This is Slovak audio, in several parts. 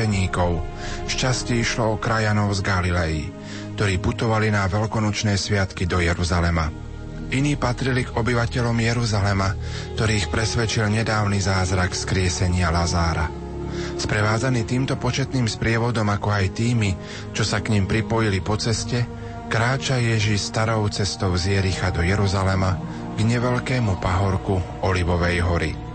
učeníkov. Šťastie išlo o krajanov z Galilei, ktorí putovali na veľkonočné sviatky do Jeruzalema. Iní patrili k obyvateľom Jeruzalema, ktorých presvedčil nedávny zázrak skriesenia Lazára. Sprevádzaný týmto početným sprievodom, ako aj tými, čo sa k ním pripojili po ceste, kráča Ježiš starou cestou z Jericha do Jeruzalema k neveľkému pahorku Olivovej hory.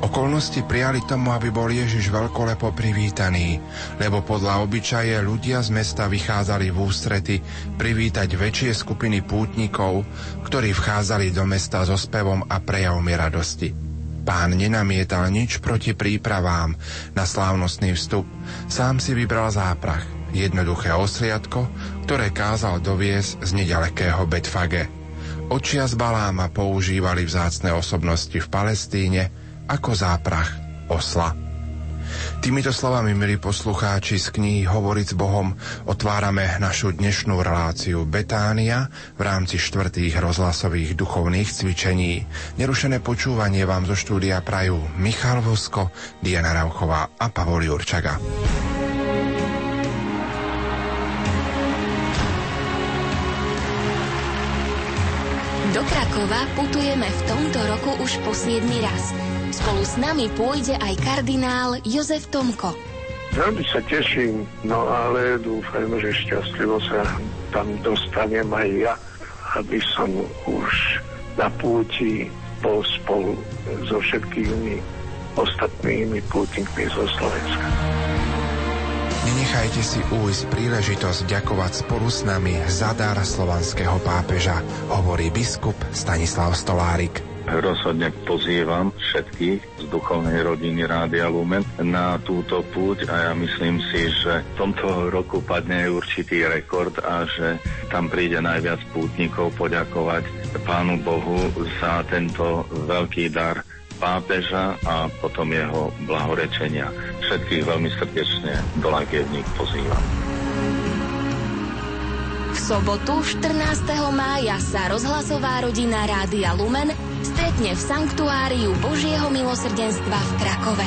Okolnosti prijali tomu, aby bol Ježiš veľkolepo privítaný, lebo podľa obyčaje ľudia z mesta vychádzali v ústrety privítať väčšie skupiny pútnikov, ktorí vchádzali do mesta so spevom a prejavmi radosti. Pán nenamietal nič proti prípravám na slávnostný vstup, sám si vybral záprach, jednoduché osliadko, ktoré kázal doviesť z nedalekého Betfage. Očia z Baláma používali vzácne osobnosti v Palestíne, ako záprach osla. Týmito slovami, milí poslucháči z knihy Hovoriť s Bohom, otvárame našu dnešnú reláciu Betánia v rámci štvrtých rozhlasových duchovných cvičení. Nerušené počúvanie vám zo štúdia prajú Michal Vosko, Diana Rauchová a Pavol Jurčaga. Do Krakova putujeme v tomto roku už po 7 raz. Spolu s nami pôjde aj kardinál Jozef Tomko. Veľmi sa teším, no ale dúfajme, že šťastlivo sa tam dostanem aj ja, aby som už na púti bol spolu so všetkými ostatnými pútnikmi zo Slovenska. Nenechajte si újsť príležitosť ďakovať spolu s nami za dar slovanského pápeža, hovorí biskup Stanislav Stolárik rozhodne pozývam všetkých z duchovnej rodiny Rádia Lumen na túto púť a ja myslím si, že v tomto roku padne určitý rekord a že tam príde najviac pútnikov poďakovať Pánu Bohu za tento veľký dar pápeža a potom jeho blahorečenia. Všetkých veľmi srdečne do Lagievník pozývam. Sobotu 14. mája sa rozhlasová rodina Rádia Lumen stretne v Sanktuáriu Božieho milosrdenstva v Krakove.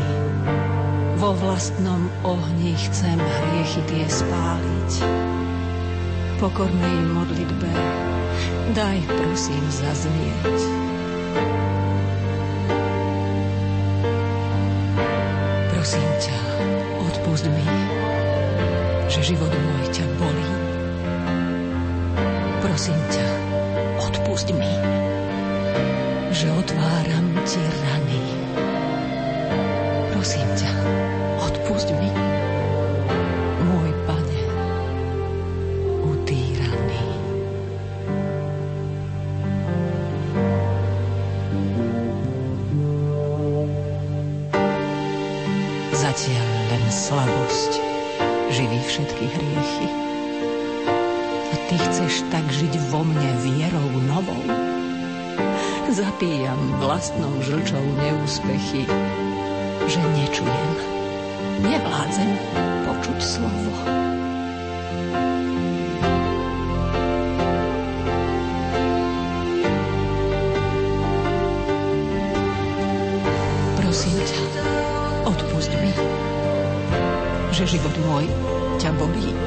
Vo vlastnom ohni chcem hriechy tie spáliť. Pokornej modlitbe daj prosím zaznieť. Prosím ťa, odpust mi, že život môj ťa bolí. Prosím ťa, odpust mi, že otváram ti rany. Prosím ťa, odpust mi, slabosť živí všetky hriechy. A ty chceš tak žiť vo mne vierou novou. Zapíjam vlastnou žlčou neúspechy, že nečujem, nevládzem počuť slovo. že život môj ťa bolí.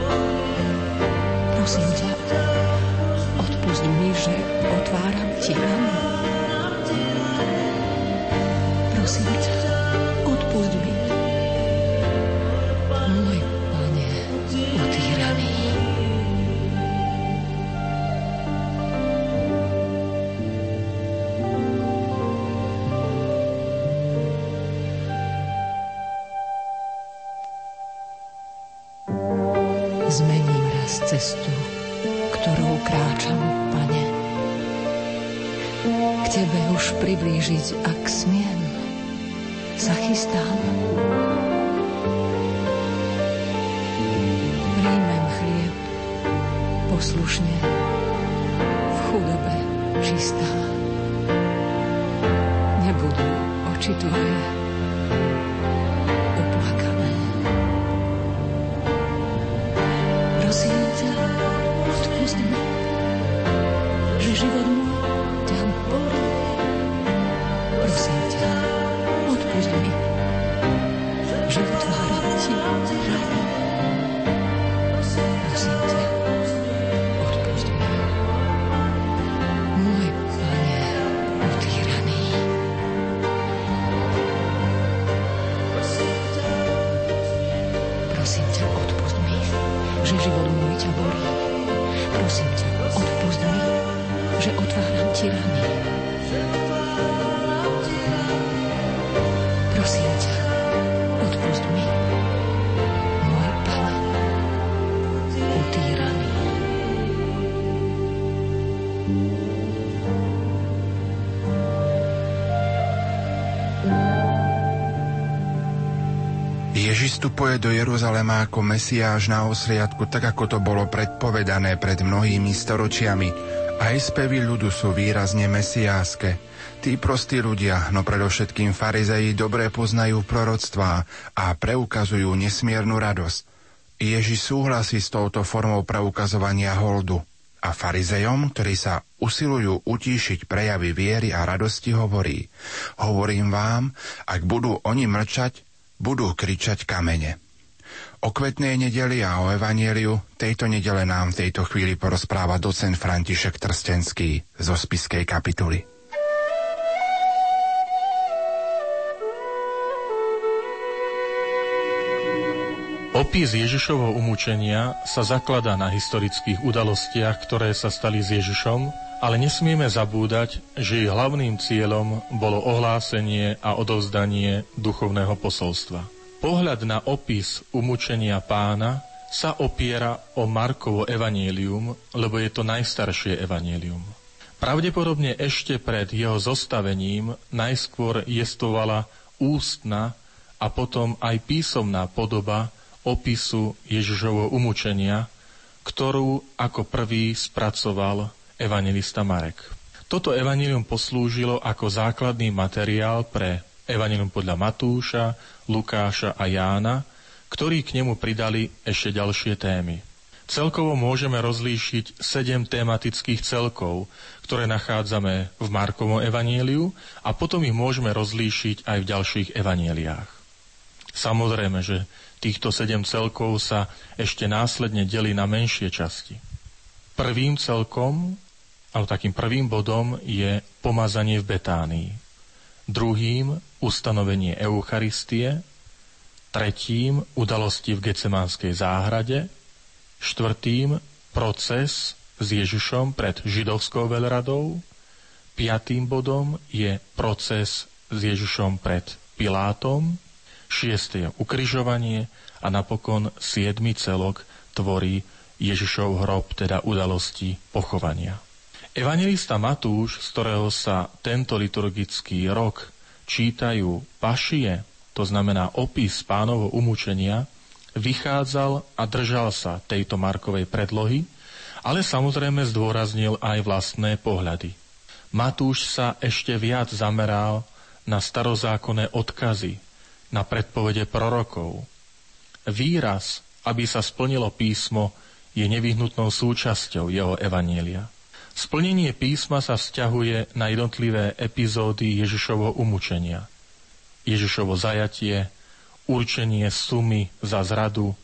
Čistá. Nebudú oči tvoje vstupuje do Jeruzalema ako Mesiáš na osliadku, tak ako to bolo predpovedané pred mnohými storočiami. Aj spevy ľudu sú výrazne mesiáske. Tí prostí ľudia, no predovšetkým farizeji, dobre poznajú proroctvá a preukazujú nesmiernu radosť. Ježiš súhlasí s touto formou preukazovania holdu. A farizejom, ktorí sa usilujú utíšiť prejavy viery a radosti, hovorí Hovorím vám, ak budú oni mlčať, budú kričať kamene. O kvetnej nedeli a o evanieliu tejto nedele nám v tejto chvíli porozpráva docent František Trstenský zo spiskej kapituly. Opis Ježišovho umúčenia sa zakladá na historických udalostiach, ktoré sa stali s Ježišom, ale nesmieme zabúdať, že ich hlavným cieľom bolo ohlásenie a odovzdanie duchovného posolstva. Pohľad na opis umúčenia pána sa opiera o Markovo evanielium, lebo je to najstaršie evanielium. Pravdepodobne ešte pred jeho zostavením najskôr jestvovala ústna a potom aj písomná podoba opisu Ježišovho umúčenia, ktorú ako prvý spracoval evangelista Marek. Toto evanilium poslúžilo ako základný materiál pre evanilium podľa Matúša, Lukáša a Jána, ktorí k nemu pridali ešte ďalšie témy. Celkovo môžeme rozlíšiť sedem tematických celkov, ktoré nachádzame v Markovom evaníliu a potom ich môžeme rozlíšiť aj v ďalších evanieliách. Samozrejme, že týchto sedem celkov sa ešte následne delí na menšie časti. Prvým celkom, alebo takým prvým bodom je pomazanie v Betánii. Druhým ustanovenie Eucharistie, tretím udalosti v Gecemánskej záhrade, štvrtým proces s Ježišom pred židovskou veľradou, piatým bodom je proces s Ježišom pred Pilátom, šiesté je ukrižovanie a napokon siedmy celok tvorí Ježišov hrob, teda udalosti pochovania. Evangelista Matúš, z ktorého sa tento liturgický rok čítajú pašie, to znamená opis pánovho umúčenia, vychádzal a držal sa tejto Markovej predlohy, ale samozrejme zdôraznil aj vlastné pohľady. Matúš sa ešte viac zameral na starozákonné odkazy, na predpovede prorokov. Výraz, aby sa splnilo písmo, je nevyhnutnou súčasťou jeho evanielia. Splnenie písma sa vzťahuje na jednotlivé epizódy Ježišovho umúčenia. Ježišovo zajatie, určenie sumy za zradu,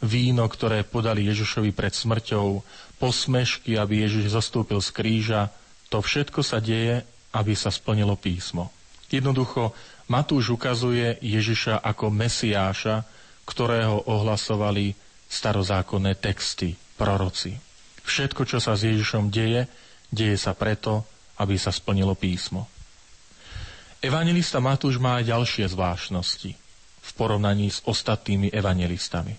víno, ktoré podali Ježišovi pred smrťou, posmešky, aby Ježiš zostúpil z kríža, to všetko sa deje, aby sa splnilo písmo. Jednoducho, Matúš ukazuje Ježiša ako Mesiáša, ktorého ohlasovali starozákonné texty, proroci. Všetko, čo sa s Ježišom deje, deje sa preto, aby sa splnilo písmo. Evangelista Matúš má aj ďalšie zvláštnosti v porovnaní s ostatnými evangelistami.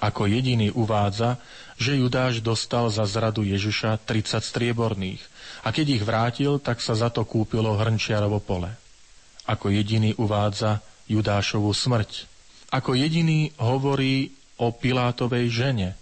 Ako jediný uvádza, že Judáš dostal za zradu Ježiša 30 strieborných a keď ich vrátil, tak sa za to kúpilo hrnčiarovo pole. Ako jediný uvádza Judášovu smrť. Ako jediný hovorí o Pilátovej žene,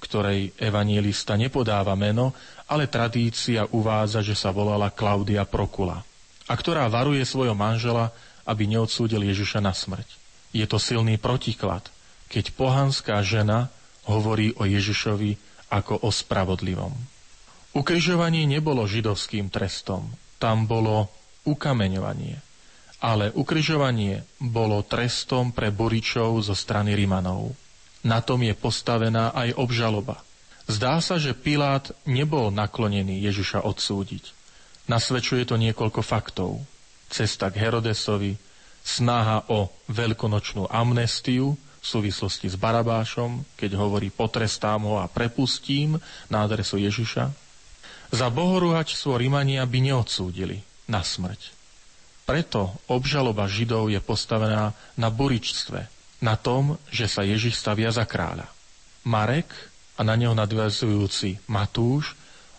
ktorej evanielista nepodáva meno, ale tradícia uvádza, že sa volala Klaudia Prokula a ktorá varuje svojho manžela, aby neodsúdil Ježiša na smrť. Je to silný protiklad – keď pohanská žena hovorí o Ježišovi ako o spravodlivom. Ukrižovanie nebolo židovským trestom, tam bolo ukameňovanie. Ale ukrižovanie bolo trestom pre boričov zo strany Rimanov. Na tom je postavená aj obžaloba. Zdá sa, že Pilát nebol naklonený Ježiša odsúdiť. Nasvedčuje to niekoľko faktov. Cesta k Herodesovi, snaha o veľkonočnú amnestiu, v súvislosti s Barabášom, keď hovorí potrestám ho a prepustím na adresu Ježiša. Za bohorúhačstvo Rimania by neodsúdili na smrť. Preto obžaloba Židov je postavená na buričstve, na tom, že sa Ježiš stavia za kráľa. Marek a na neho nadvezujúci Matúš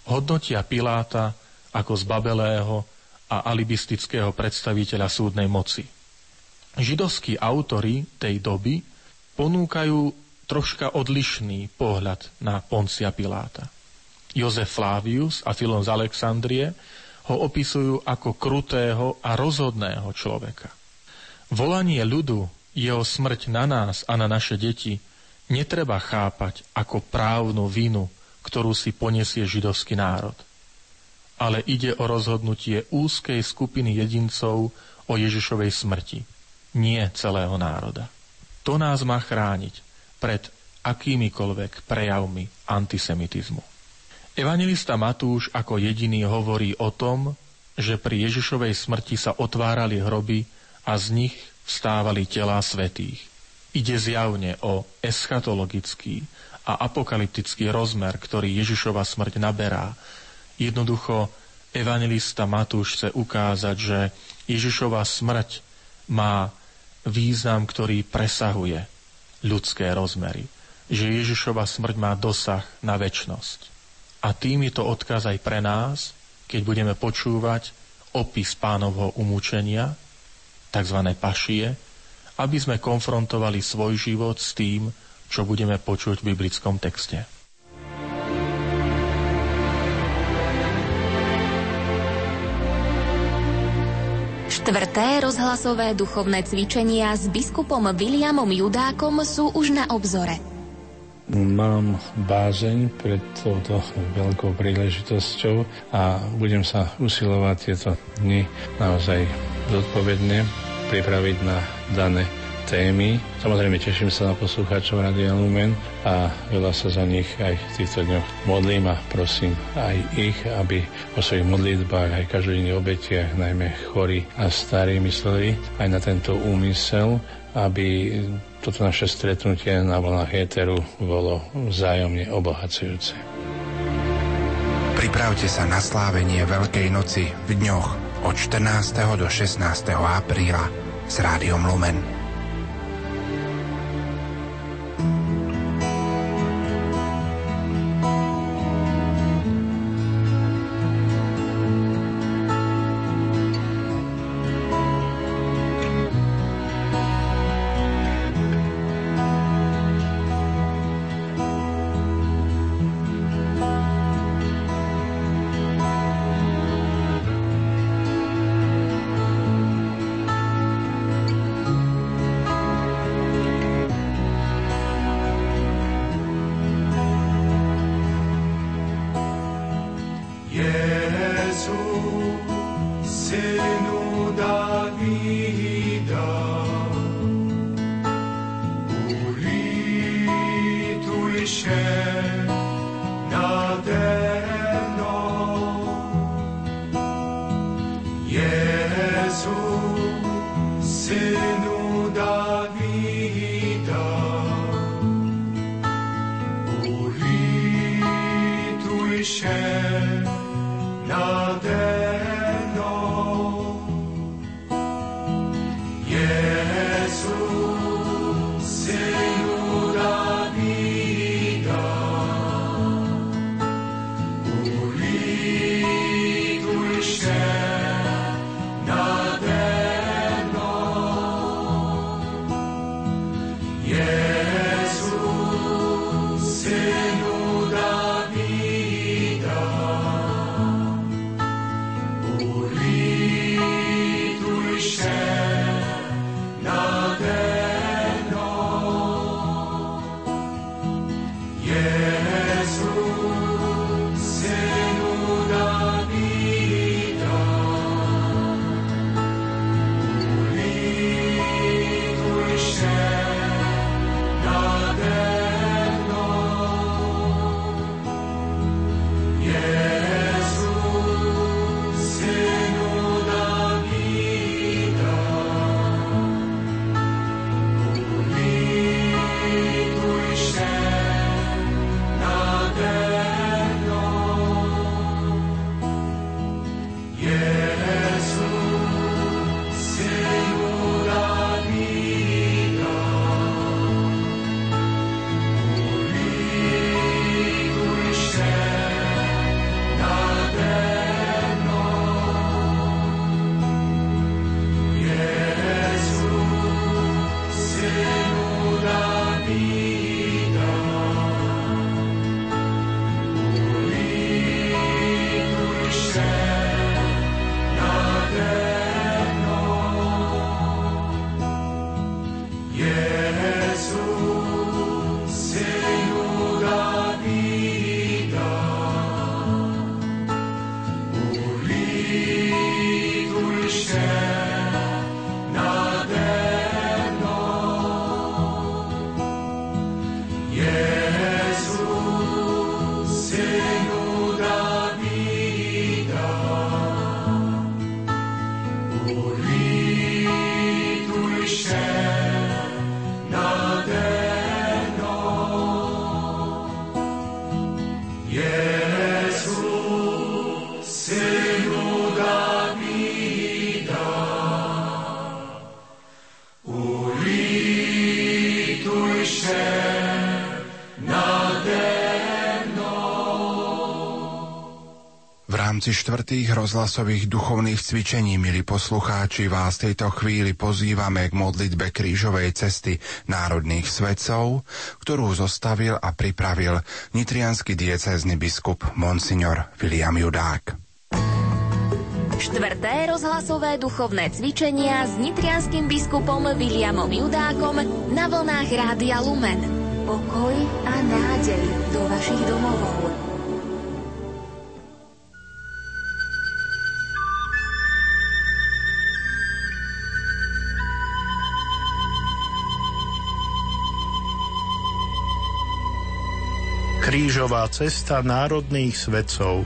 hodnotia Piláta ako zbabelého a alibistického predstaviteľa súdnej moci. Židovskí autory tej doby ponúkajú troška odlišný pohľad na Poncia Piláta. Jozef Flavius a Filon z Alexandrie ho opisujú ako krutého a rozhodného človeka. Volanie ľudu, jeho smrť na nás a na naše deti netreba chápať ako právnu vinu, ktorú si poniesie židovský národ. Ale ide o rozhodnutie úzkej skupiny jedincov o Ježišovej smrti, nie celého národa. To nás má chrániť pred akýmikoľvek prejavmi antisemitizmu. Evangelista Matúš ako jediný hovorí o tom, že pri Ježišovej smrti sa otvárali hroby a z nich vstávali telá svetých. Ide zjavne o eschatologický a apokalyptický rozmer, ktorý Ježišova smrť naberá. Jednoducho evangelista Matúš chce ukázať, že Ježišova smrť má význam, ktorý presahuje ľudské rozmery. Že Ježišova smrť má dosah na väčnosť. A tým je to odkaz aj pre nás, keď budeme počúvať opis pánovho umúčenia, tzv. pašie, aby sme konfrontovali svoj život s tým, čo budeme počuť v biblickom texte. Štvrté rozhlasové duchovné cvičenia s biskupom Williamom Judákom sú už na obzore. Mám bázeň pred touto veľkou príležitosťou a budem sa usilovať tieto dni naozaj zodpovedne pripraviť na dané témy. Samozrejme teším sa na poslucháčov Radia Lumen a veľa sa za nich aj v týchto dňoch modlím a prosím aj ich, aby o svojich modlitbách aj každodenných obetiach, najmä chorí a starí mysleli aj na tento úmysel, aby toto naše stretnutie na vlnách éteru bolo vzájomne obohacujúce. Pripravte sa na slávenie Veľkej noci v dňoch od 14. do 16. apríla s Rádiom Lumen. Rámci štvrtých rozhlasových duchovných cvičení, milí poslucháči, vás tejto chvíli pozývame k modlitbe krížovej cesty národných svetcov, ktorú zostavil a pripravil nitrianský diecézny biskup Monsignor William Judák. Štvrté rozhlasové duchovné cvičenia s nitrianským biskupom Williamom Judákom na vlnách Rádia Lumen. Pokoj a nádej do vašich domovov. Krížová cesta národných svetcov. V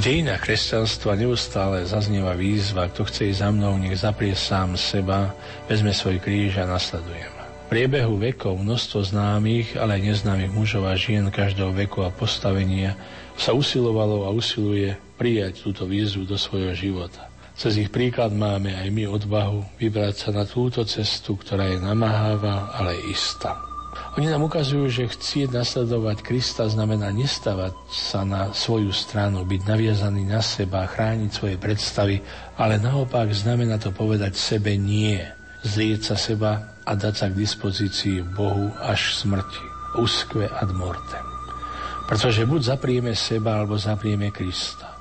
dejinách kresťanstva neustále zaznieva výzva, kto chce ísť za mnou, nech zaprie sám seba, vezme svoj kríž a nasledujem. Priebehu vekov množstvo známych, ale aj neznámych mužov a žien každého veku a postavenia sa usilovalo a usiluje prijať túto výzvu do svojho života. Cez ich príklad máme aj my odvahu vybrať sa na túto cestu, ktorá je namáhavá, ale istá. Oni nám ukazujú, že chcieť nasledovať Krista znamená nestavať sa na svoju stranu, byť naviazaný na seba, chrániť svoje predstavy, ale naopak znamená to povedať sebe nie, zrieť sa seba a dať sa k dispozícii Bohu až smrti. Uskve ad mortem. Pretože buď zaprieme seba, alebo zaprieme Krista.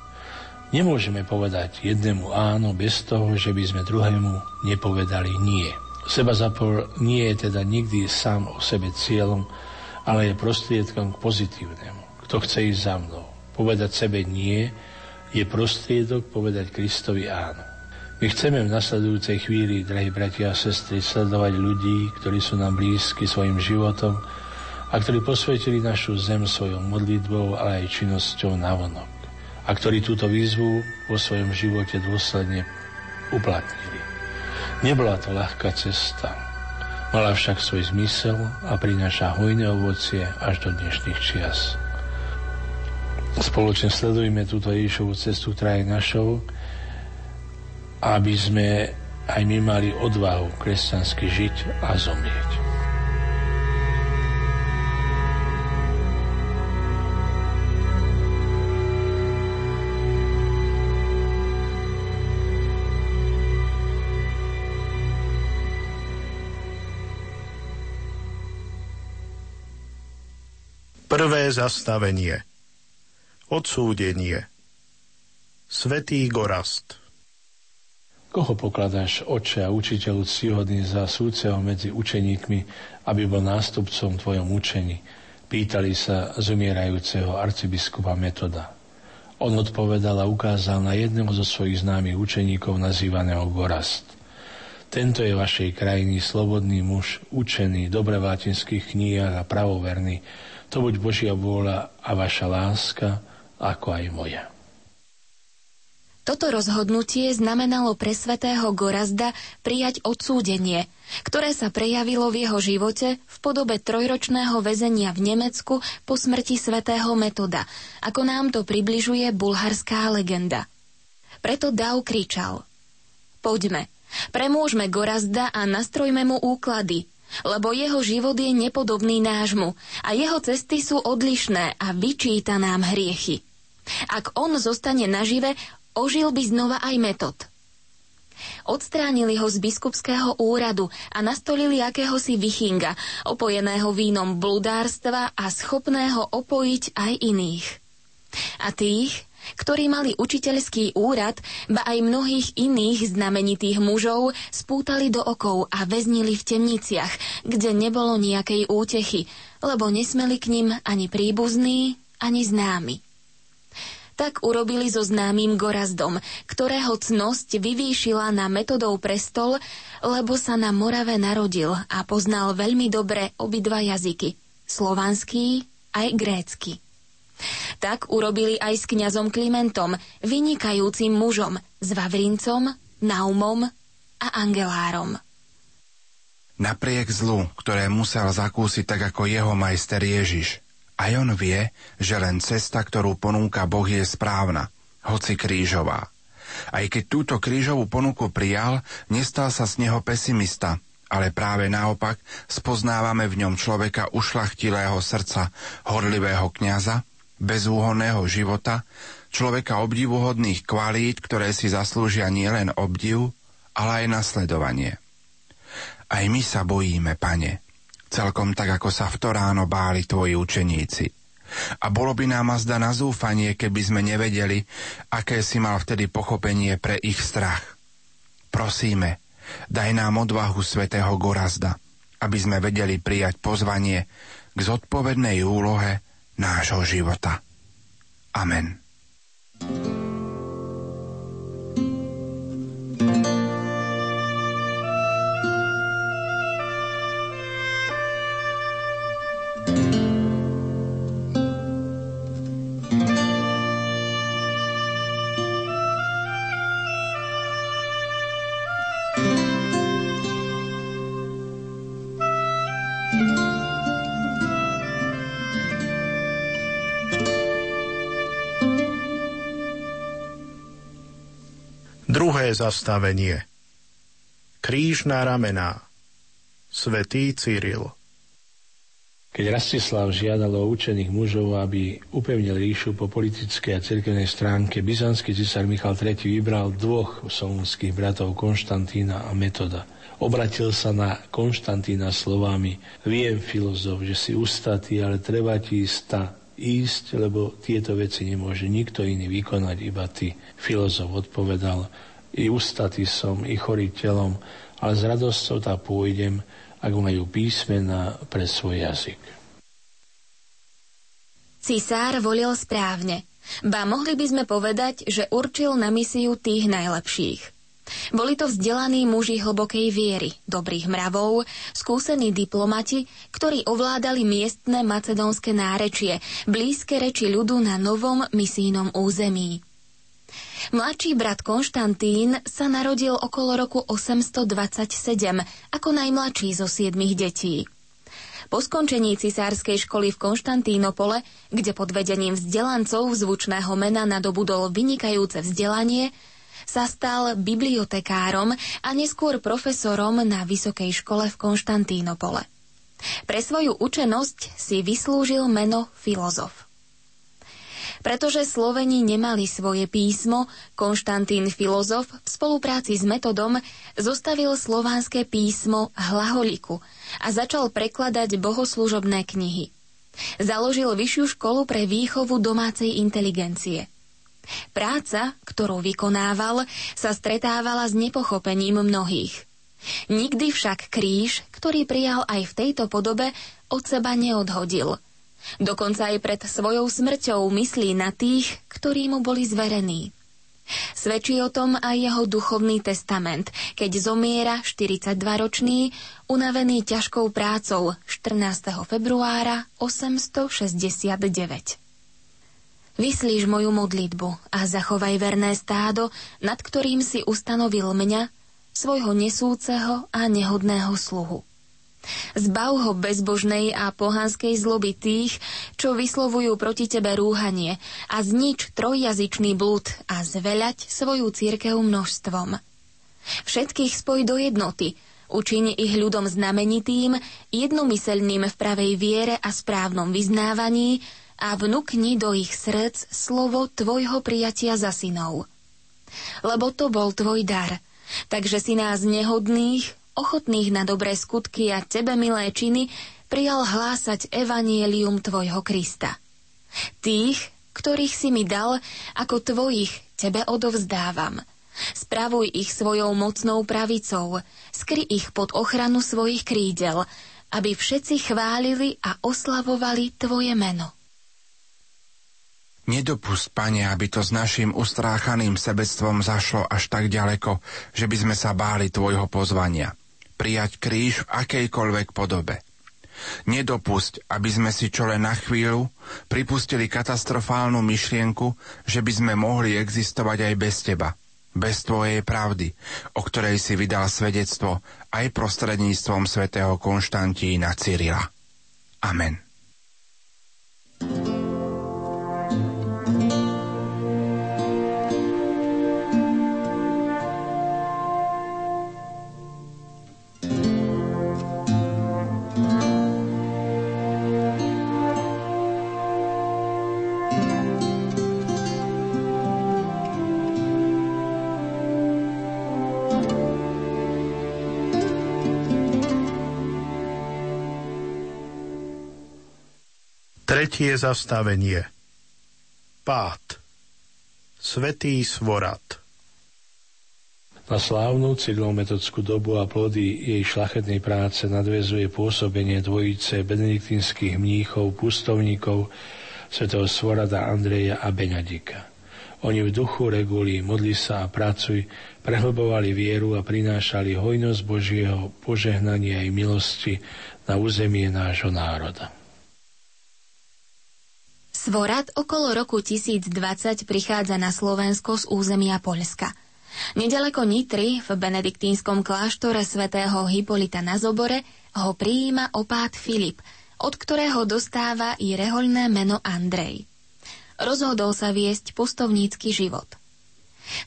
Nemôžeme povedať jednému áno bez toho, že by sme druhému nepovedali nie. Seba zapor nie je teda nikdy sám o sebe cieľom, ale je prostriedkom k pozitívnemu. Kto chce ísť za mnou, povedať sebe nie, je prostriedok povedať Kristovi áno. My chceme v nasledujúcej chvíli, drahí bratia a sestry, sledovať ľudí, ktorí sú nám blízki svojim životom a ktorí posvetili našu zem svojou modlitbou, ale aj činnosťou navonok a ktorí túto výzvu vo svojom živote dôsledne uplatnili. Nebola to ľahká cesta, mala však svoj zmysel a prináša hojné ovocie až do dnešných čias. Spoločne sledujme túto Ježišovú cestu, ktorá je našou, aby sme aj my mali odvahu kresťansky žiť a zomrieť. Prvé zastavenie. Odsúdenie. Svetý Gorast Koho pokladáš, oče a učiteľu ctihodný za súceho medzi učeníkmi, aby bol nástupcom tvojom učení? Pýtali sa zomierajúceho arcibiskupa Metoda. On odpovedal a ukázal na jedného zo svojich známych učeníkov nazývaného Gorast. Tento je vašej krajiny slobodný muž, učený, dobre v latinských knihách a pravoverný. To buď Božia vôľa a vaša láska, ako aj moja. Toto rozhodnutie znamenalo pre svätého Gorazda prijať odsúdenie, ktoré sa prejavilo v jeho živote v podobe trojročného väzenia v Nemecku po smrti svätého Metoda, ako nám to približuje bulharská legenda. Preto Dau kričal Poďme, premôžme Gorazda a nastrojme mu úklady, lebo jeho život je nepodobný nášmu a jeho cesty sú odlišné a vyčíta nám hriechy. Ak on zostane nažive, Ožil by znova aj metod. Odstránili ho z biskupského úradu a nastolili akéhosi vichinga, opojeného vínom bludárstva a schopného opojiť aj iných. A tých, ktorí mali učiteľský úrad, ba aj mnohých iných znamenitých mužov, spútali do okov a väznili v temniciach, kde nebolo nejakej útechy, lebo nesmeli k ním ani príbuzní, ani známi. Tak urobili so známym Gorazdom, ktorého cnosť vyvýšila na metodou prestol, lebo sa na Morave narodil a poznal veľmi dobre obidva jazyky, slovanský aj grécky. Tak urobili aj s kňazom Klimentom, vynikajúcim mužom, s Vavrincom, Naumom a Angelárom. Napriek zlu, ktoré musel zakúsiť tak ako jeho majster Ježiš, aj on vie, že len cesta, ktorú ponúka Boh, je správna, hoci krížová. Aj keď túto krížovú ponuku prijal, nestal sa z neho pesimista, ale práve naopak spoznávame v ňom človeka ušlachtilého srdca, horlivého kňaza, bezúhonného života, človeka obdivuhodných kvalít, ktoré si zaslúžia nielen obdiv, ale aj nasledovanie. Aj my sa bojíme, pane, celkom tak, ako sa v to ráno báli tvoji učeníci. A bolo by nám azda na zúfanie, keby sme nevedeli, aké si mal vtedy pochopenie pre ich strach. Prosíme, daj nám odvahu svätého Gorazda, aby sme vedeli prijať pozvanie k zodpovednej úlohe nášho života. Amen. thank you Zastavenie Kríž na ramená Svetý Cyril keď Rastislav žiadal o učených mužov, aby upevnil ríšu po politickej a cirkevnej stránke, byzantský cisár Michal III vybral dvoch solunských bratov Konštantína a Metoda. Obratil sa na Konštantína slovami Viem, filozof, že si ustatý, ale treba ti sta ísť, lebo tieto veci nemôže nikto iný vykonať, iba ty. Filozof odpovedal, i ustatý som, i chorý telom, ale s radosťou tá pôjdem, ak majú písmena pre svoj jazyk. Cisár volil správne, ba mohli by sme povedať, že určil na misiu tých najlepších. Boli to vzdelaní muži hlbokej viery, dobrých mravov, skúsení diplomati, ktorí ovládali miestne macedónske nárečie, blízke reči ľudu na novom misijnom území. Mladší brat Konštantín sa narodil okolo roku 827 ako najmladší zo siedmých detí. Po skončení cisárskej školy v Konštantínopole, kde pod vedením vzdelancov zvučného mena nadobudol vynikajúce vzdelanie, sa stal bibliotekárom a neskôr profesorom na vysokej škole v Konštantínopole. Pre svoju učenosť si vyslúžil meno filozof. Pretože Sloveni nemali svoje písmo, Konštantín filozof v spolupráci s metodom zostavil slovanské písmo Hlaholiku a začal prekladať bohoslužobné knihy. Založil vyššiu školu pre výchovu domácej inteligencie. Práca, ktorú vykonával, sa stretávala s nepochopením mnohých. Nikdy však kríž, ktorý prijal aj v tejto podobe, od seba neodhodil. Dokonca aj pred svojou smrťou myslí na tých, ktorí mu boli zverení. Svedčí o tom aj jeho duchovný testament, keď zomiera 42-ročný, unavený ťažkou prácou 14. februára 869. Vyslíš moju modlitbu a zachovaj verné stádo, nad ktorým si ustanovil mňa, svojho nesúceho a nehodného sluhu. Zbav ho bezbožnej a pohanskej zloby tých, čo vyslovujú proti tebe rúhanie a znič trojjazyčný blúd a zveľať svoju církev množstvom. Všetkých spoj do jednoty, učiň ich ľudom znamenitým, jednomyselným v pravej viere a správnom vyznávaní a vnúkni do ich srdc slovo tvojho prijatia za synov. Lebo to bol tvoj dar, takže si nás nehodných ochotných na dobré skutky a tebe milé činy, prijal hlásať evanielium tvojho Krista. Tých, ktorých si mi dal, ako tvojich tebe odovzdávam. Spravuj ich svojou mocnou pravicou, skry ich pod ochranu svojich krídel, aby všetci chválili a oslavovali tvoje meno. Nedopust, Pane, aby to s našim ustráchaným sebectvom zašlo až tak ďaleko, že by sme sa báli Tvojho pozvania prijať kríž v akejkoľvek podobe. Nedopusť, aby sme si čo len na chvíľu pripustili katastrofálnu myšlienku, že by sme mohli existovať aj bez teba, bez tvojej pravdy, o ktorej si vydal svedectvo aj prostredníctvom svätého Konštantína Cyrila. Amen. thank you Tretie zastavenie Pád Svetý Svorat Na slávnu cyrilometodskú dobu a plody jej šlachetnej práce nadvezuje pôsobenie dvojice benediktínskych mníchov, pustovníkov, svetého Svorada Andreja a Beňadika. Oni v duchu reguli, modli sa a pracuj, prehlbovali vieru a prinášali hojnosť Božieho požehnania aj milosti na územie nášho národa. Svorad okolo roku 1020 prichádza na Slovensko z územia Poľska. Nedaleko Nitry, v benediktínskom kláštore svätého Hipolita na Zobore, ho prijíma opát Filip, od ktorého dostáva i rehoľné meno Andrej. Rozhodol sa viesť pustovnícky život.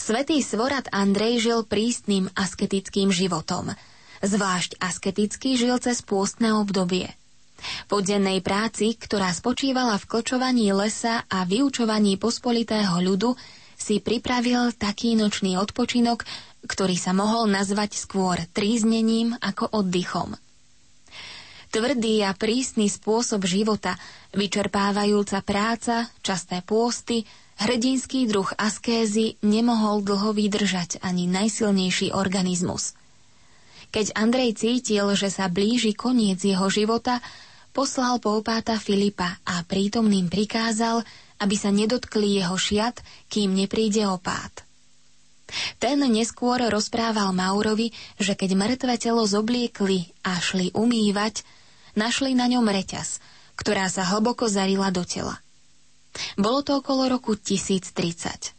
Svetý Svorad Andrej žil prísnym asketickým životom. Zvlášť asketicky žil cez pôstne obdobie – po dennej práci, ktorá spočívala v kločovaní lesa a vyučovaní pospolitého ľudu, si pripravil taký nočný odpočinok, ktorý sa mohol nazvať skôr tríznením ako oddychom. Tvrdý a prísny spôsob života, vyčerpávajúca práca, časté pôsty, hrdinský druh askézy nemohol dlho vydržať ani najsilnejší organizmus. Keď Andrej cítil, že sa blíži koniec jeho života, poslal poupáta Filipa a prítomným prikázal, aby sa nedotkli jeho šiat, kým nepríde opát. Ten neskôr rozprával Maurovi, že keď mŕtve telo zobliekli a šli umývať, našli na ňom reťaz, ktorá sa hlboko zarila do tela. Bolo to okolo roku 1030.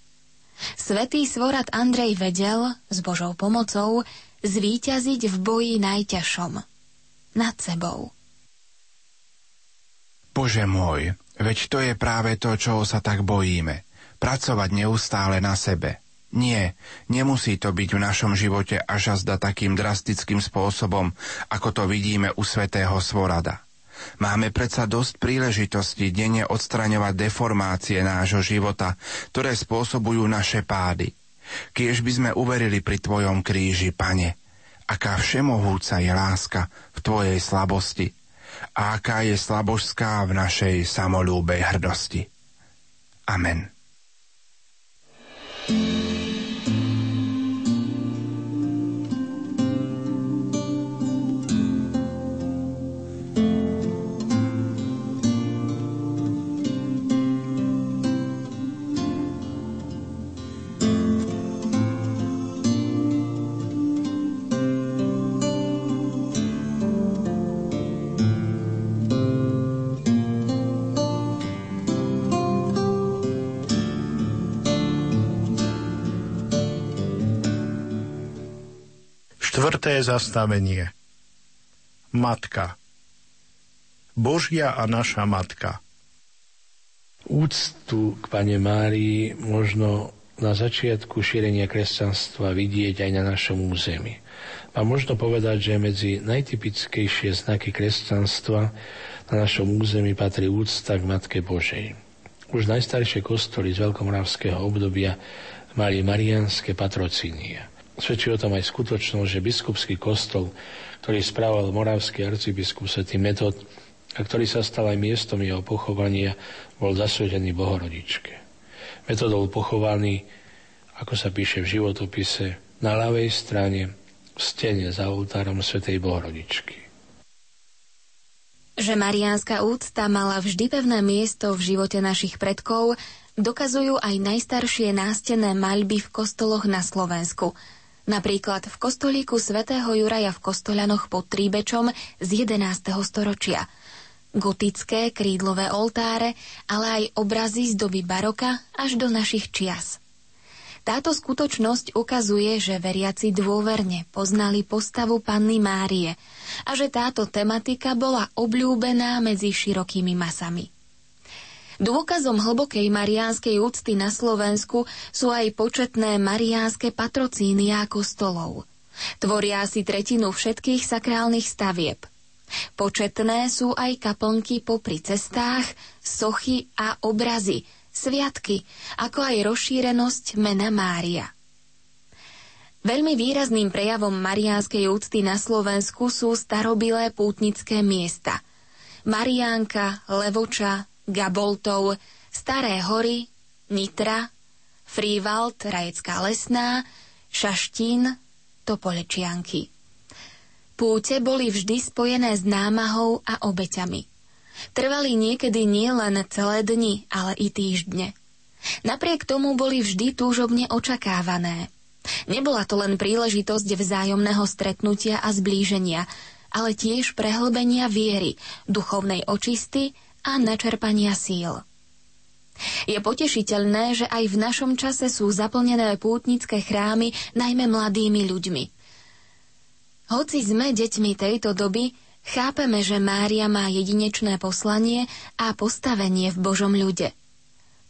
Svetý svorad Andrej vedel, s Božou pomocou, zvíťaziť v boji najťažšom. Nad sebou. Bože môj, veď to je práve to, čo sa tak bojíme. Pracovať neustále na sebe. Nie, nemusí to byť v našom živote až azda takým drastickým spôsobom, ako to vidíme u svätého Svorada. Máme predsa dosť príležitosti denne odstraňovať deformácie nášho života, ktoré spôsobujú naše pády. Kiež by sme uverili pri Tvojom kríži, Pane, aká všemohúca je láska v Tvojej slabosti – a aká je slabožská v našej samolúbej hrdosti. Amen. thank you Štvrté zastavenie. Matka. Božia a naša matka. Úctu k Pane Márii možno na začiatku šírenia kresťanstva vidieť aj na našom území. A možno povedať, že medzi najtypickejšie znaky kresťanstva na našom území patrí úcta k Matke Božej. Už najstaršie kostoly z veľkomoravského obdobia mali marianské patrocínie. Svedčí o tom aj skutočnosť, že biskupský kostol, ktorý správal moravský arcibiskup Sv. Metod a ktorý sa stal aj miestom jeho pochovania, bol zasvedený Bohorodičke. Metod bol pochovaný, ako sa píše v životopise, na ľavej strane v stene za oltárom Svetej Bohorodičky. Že mariánska úcta mala vždy pevné miesto v živote našich predkov, dokazujú aj najstaršie nástené maľby v kostoloch na Slovensku. Napríklad v kostolíku svätého Juraja v Kostolanoch pod Tríbečom z 11. storočia. Gotické krídlové oltáre, ale aj obrazy z doby baroka až do našich čias – táto skutočnosť ukazuje, že veriaci dôverne poznali postavu panny Márie a že táto tematika bola obľúbená medzi širokými masami. Dôkazom hlbokej mariánskej úcty na Slovensku sú aj početné mariánske patrocíny a kostolov. Tvoria asi tretinu všetkých sakrálnych stavieb. Početné sú aj kaplnky popri cestách, sochy a obrazy, sviatky, ako aj rozšírenosť mena Mária. Veľmi výrazným prejavom mariánskej úcty na Slovensku sú starobilé pútnické miesta. Mariánka, Levoča, Gaboltov, Staré hory, Nitra, Frívald, Rajecká lesná, Šaštín, Topolečianky. Púte boli vždy spojené s námahou a obeťami – Trvali niekedy nie len celé dni, ale i týždne. Napriek tomu boli vždy túžobne očakávané. Nebola to len príležitosť vzájomného stretnutia a zblíženia, ale tiež prehlbenia viery, duchovnej očisty a načerpania síl. Je potešiteľné, že aj v našom čase sú zaplnené pútnické chrámy najmä mladými ľuďmi. Hoci sme deťmi tejto doby, Chápeme, že Mária má jedinečné poslanie a postavenie v Božom ľude.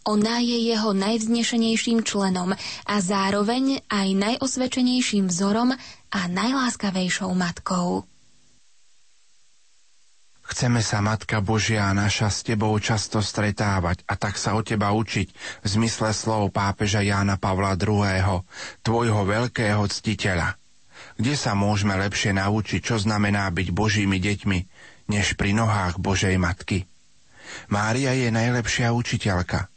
Ona je jeho najvznešenejším členom a zároveň aj najosvedčenejším vzorom a najláskavejšou matkou. Chceme sa, Matka Božia naša, s Tebou často stretávať a tak sa o Teba učiť v zmysle slov pápeža Jána Pavla II., Tvojho veľkého ctiteľa – kde sa môžeme lepšie naučiť, čo znamená byť Božími deťmi, než pri nohách Božej Matky? Mária je najlepšia učiteľka.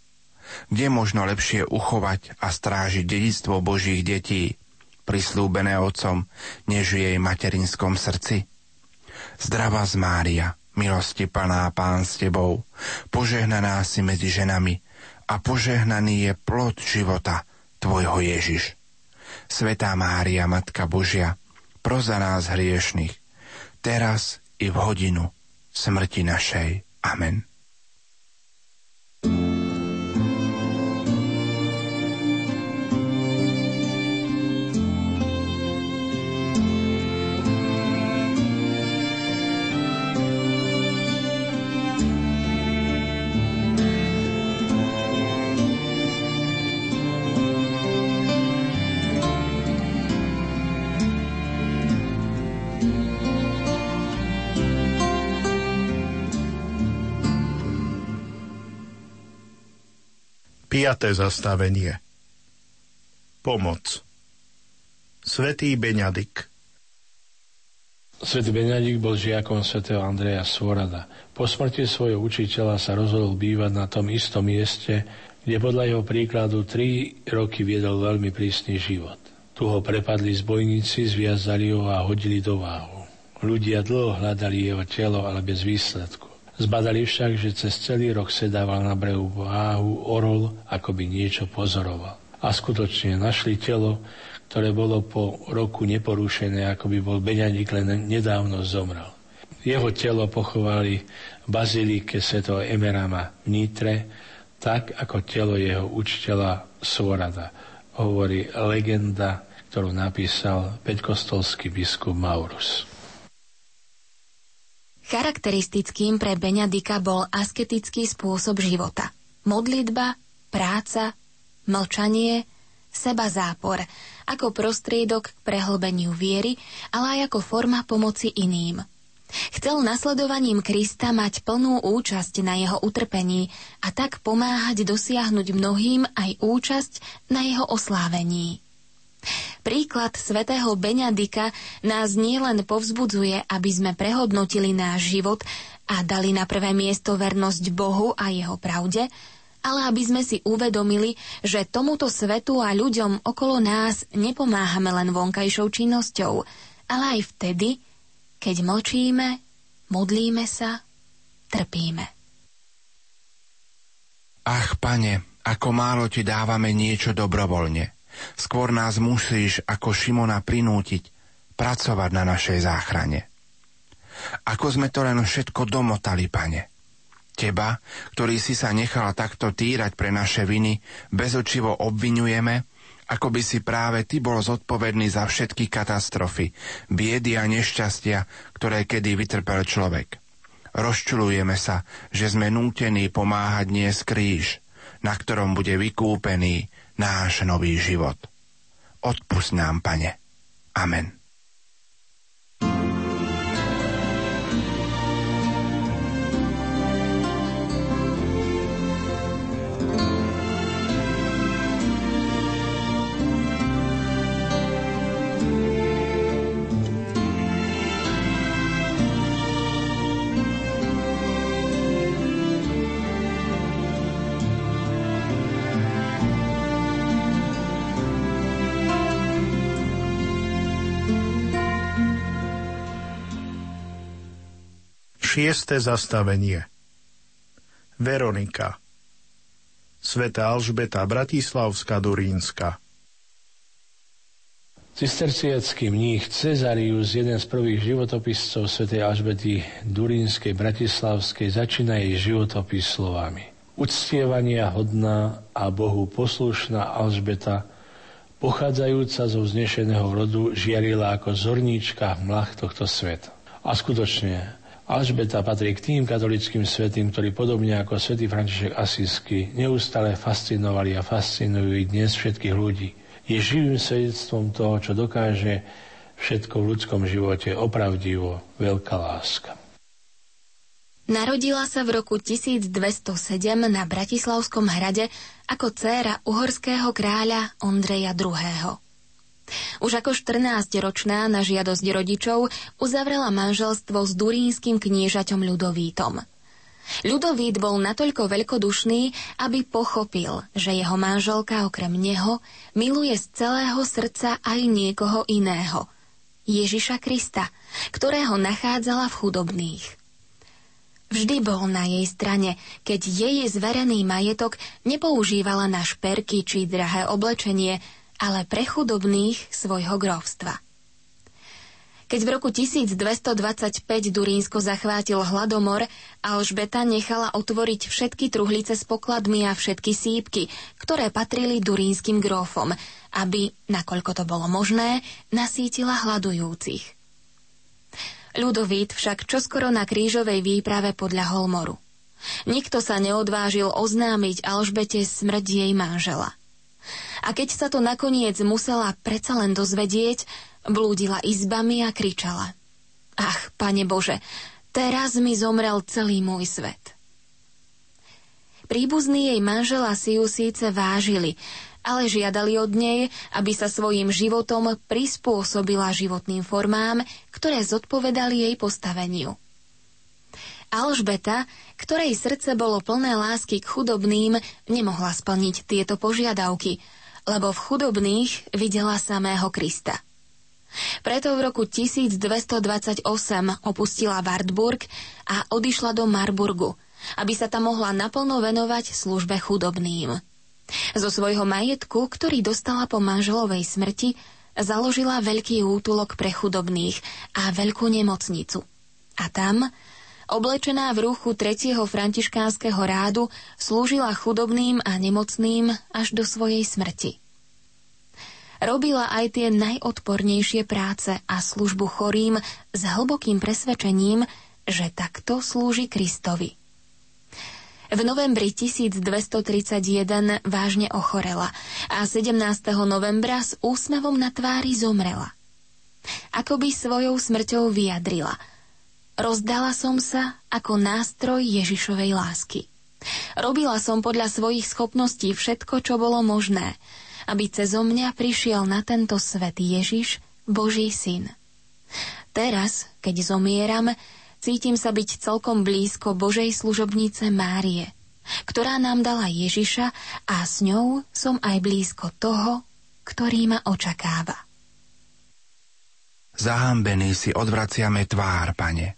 Kde možno lepšie uchovať a strážiť dedictvo Božích detí, prislúbené Otcom, než v jej materinskom srdci? Zdravá z Mária, milosti plná Pán s Tebou, požehnaná si medzi ženami a požehnaný je plod života Tvojho Ježiš. Svetá Mária, Matka Božia, pro za nás hriešných, teraz i v hodinu smrti našej. Amen. Piaté zastavenie Pomoc Svetý Beňadik Svetý Beňadik bol žiakom svätého Andreja Svorada. Po smrti svojho učiteľa sa rozhodol bývať na tom istom mieste, kde podľa jeho príkladu tri roky viedol veľmi prísny život. Tu ho prepadli zbojníci, zviazali ho a hodili do váhu. Ľudia dlho hľadali jeho telo, ale bez výsledku. Zbadali však, že cez celý rok sedával na brehu váhu orol, ako by niečo pozoroval. A skutočne našli telo, ktoré bolo po roku neporušené, ako by bol Beňadik len nedávno zomrel. Jeho telo pochovali v bazilíke Sv. Emerama v Nitre, tak ako telo jeho učiteľa Svorada, hovorí legenda ktorú napísal peťkostolský biskup Maurus. Charakteristickým pre Beňadika bol asketický spôsob života. Modlitba, práca, mlčanie, seba zápor, ako prostriedok k prehlbeniu viery, ale aj ako forma pomoci iným. Chcel nasledovaním Krista mať plnú účasť na jeho utrpení a tak pomáhať dosiahnuť mnohým aj účasť na jeho oslávení. Príklad svätého Beňadika nás nielen povzbudzuje, aby sme prehodnotili náš život a dali na prvé miesto vernosť Bohu a jeho pravde, ale aby sme si uvedomili, že tomuto svetu a ľuďom okolo nás nepomáhame len vonkajšou činnosťou, ale aj vtedy, keď mlčíme, modlíme sa, trpíme. Ach, pane, ako málo ti dávame niečo dobrovoľne. Skôr nás musíš ako Šimona prinútiť pracovať na našej záchrane. Ako sme to len všetko domotali, pane. Teba, ktorý si sa nechal takto týrať pre naše viny, bezočivo obvinujeme, ako by si práve ty bol zodpovedný za všetky katastrofy, biedy a nešťastia, ktoré kedy vytrpel človek. Rozčulujeme sa, že sme nútení pomáhať nie kríž, na ktorom bude vykúpený náš nový život. Odpust nám, Pane. Amen. Šiesté zastavenie Veronika Sveta Alžbeta Bratislavská Durínska Cisterciacký mních Cezarius, jeden z prvých životopiscov svätej Alžbety Durínskej Bratislavskej, začína jej životopis slovami. Uctievania hodná a Bohu poslušná Alžbeta, pochádzajúca zo vznešeného rodu, žiarila ako zorníčka v mlach tohto sveta. A skutočne, Alžbeta patrí k tým katolickým svetým, ktorí podobne ako svätý František Asisky neustále fascinovali a fascinujú i dnes všetkých ľudí. Je živým svedectvom toho, čo dokáže všetko v ľudskom živote opravdivo veľká láska. Narodila sa v roku 1207 na Bratislavskom hrade ako dcéra uhorského kráľa Ondreja II. Už ako 14-ročná na žiadosť rodičov uzavrela manželstvo s durínskym kniežaťom Ľudovítom. Ľudovít bol natoľko veľkodušný, aby pochopil, že jeho manželka okrem neho miluje z celého srdca aj niekoho iného. Ježiša Krista, ktorého nachádzala v chudobných. Vždy bol na jej strane, keď jej zverený majetok nepoužívala na šperky či drahé oblečenie, ale pre chudobných svojho grovstva. Keď v roku 1225 Durínsko zachvátil hladomor, Alžbeta nechala otvoriť všetky truhlice s pokladmi a všetky sípky, ktoré patrili durínskym grófom, aby, nakoľko to bolo možné, nasítila hladujúcich. Ľudovít však čoskoro na krížovej výprave podľa Holmoru. Nikto sa neodvážil oznámiť Alžbete smrť jej manžela. A keď sa to nakoniec musela predsa len dozvedieť, blúdila izbami a kričala. Ach, pane Bože, teraz mi zomrel celý môj svet. Príbuzní jej manžela si ju síce vážili, ale žiadali od nej, aby sa svojim životom prispôsobila životným formám, ktoré zodpovedali jej postaveniu. Alžbeta, ktorej srdce bolo plné lásky k chudobným, nemohla splniť tieto požiadavky – lebo v chudobných videla samého Krista. Preto v roku 1228 opustila Wartburg a odišla do Marburgu, aby sa tam mohla naplno venovať službe chudobným. Zo svojho majetku, ktorý dostala po manželovej smrti, založila veľký útulok pre chudobných a veľkú nemocnicu. A tam, oblečená v ruchu tretieho františkánskeho rádu, slúžila chudobným a nemocným až do svojej smrti. Robila aj tie najodpornejšie práce a službu chorým s hlbokým presvedčením, že takto slúži Kristovi. V novembri 1231 vážne ochorela a 17. novembra s úsmevom na tvári zomrela. Ako by svojou smrťou vyjadrila. Rozdala som sa ako nástroj Ježišovej lásky. Robila som podľa svojich schopností všetko, čo bolo možné, aby cezo mňa prišiel na tento svet Ježiš, Boží syn. Teraz, keď zomieram, cítim sa byť celkom blízko Božej služobnice Márie, ktorá nám dala Ježiša a s ňou som aj blízko toho, ktorý ma očakáva. Zahambení si odvraciame tvár, pane,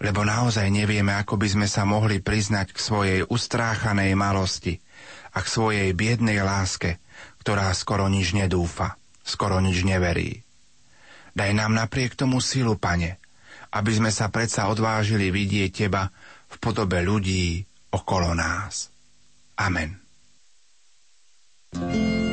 lebo naozaj nevieme, ako by sme sa mohli priznať k svojej ustráchanej malosti a k svojej biednej láske, ktorá skoro nič nedúfa, skoro nič neverí. Daj nám napriek tomu silu, pane, aby sme sa predsa odvážili vidieť Teba v podobe ľudí okolo nás. Amen. thank you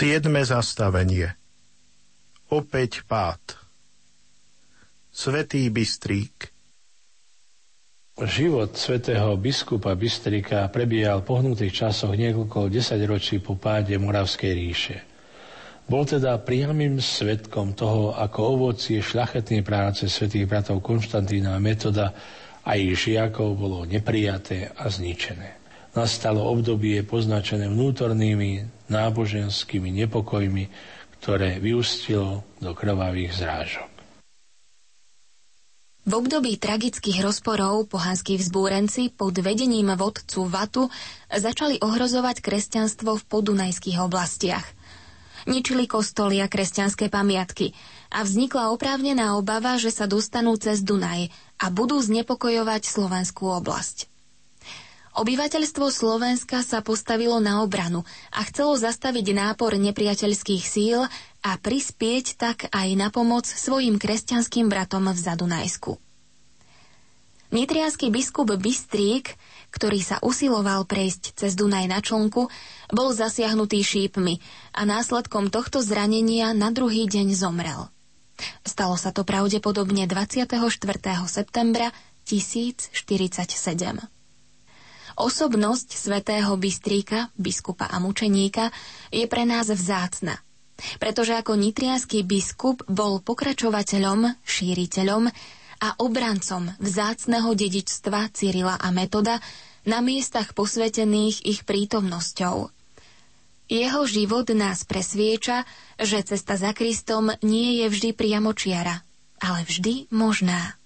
Siedme zastavenie. Opäť pád. Svetý Bystrík. Život svätého biskupa Bystrika prebiehal v pohnutých časoch niekoľko desaťročí po páde Moravskej ríše. Bol teda priamým svetkom toho, ako ovocie šľachetnej práce svätých bratov Konštantína a Metoda a ich žiakov bolo neprijaté a zničené nastalo obdobie poznačené vnútornými náboženskými nepokojmi, ktoré vyústilo do krvavých zrážok. V období tragických rozporov pohanskí vzbúrenci pod vedením vodcu Vatu začali ohrozovať kresťanstvo v podunajských oblastiach. Ničili kostoly a kresťanské pamiatky a vznikla oprávnená obava, že sa dostanú cez Dunaj a budú znepokojovať slovenskú oblasť. Obyvateľstvo Slovenska sa postavilo na obranu a chcelo zastaviť nápor nepriateľských síl a prispieť tak aj na pomoc svojim kresťanským bratom v Zadunajsku. Nitrianský biskup Bystrík, ktorý sa usiloval prejsť cez Dunaj na člnku, bol zasiahnutý šípmi a následkom tohto zranenia na druhý deň zomrel. Stalo sa to pravdepodobne 24. septembra 1047. Osobnosť svätého Bystríka, biskupa a mučeníka, je pre nás vzácna, pretože ako nitrianský biskup bol pokračovateľom, šíriteľom a obrancom vzácného dedičstva Cyrila a Metoda na miestach posvetených ich prítomnosťou. Jeho život nás presvieča, že cesta za Kristom nie je vždy priamočiara, ale vždy možná.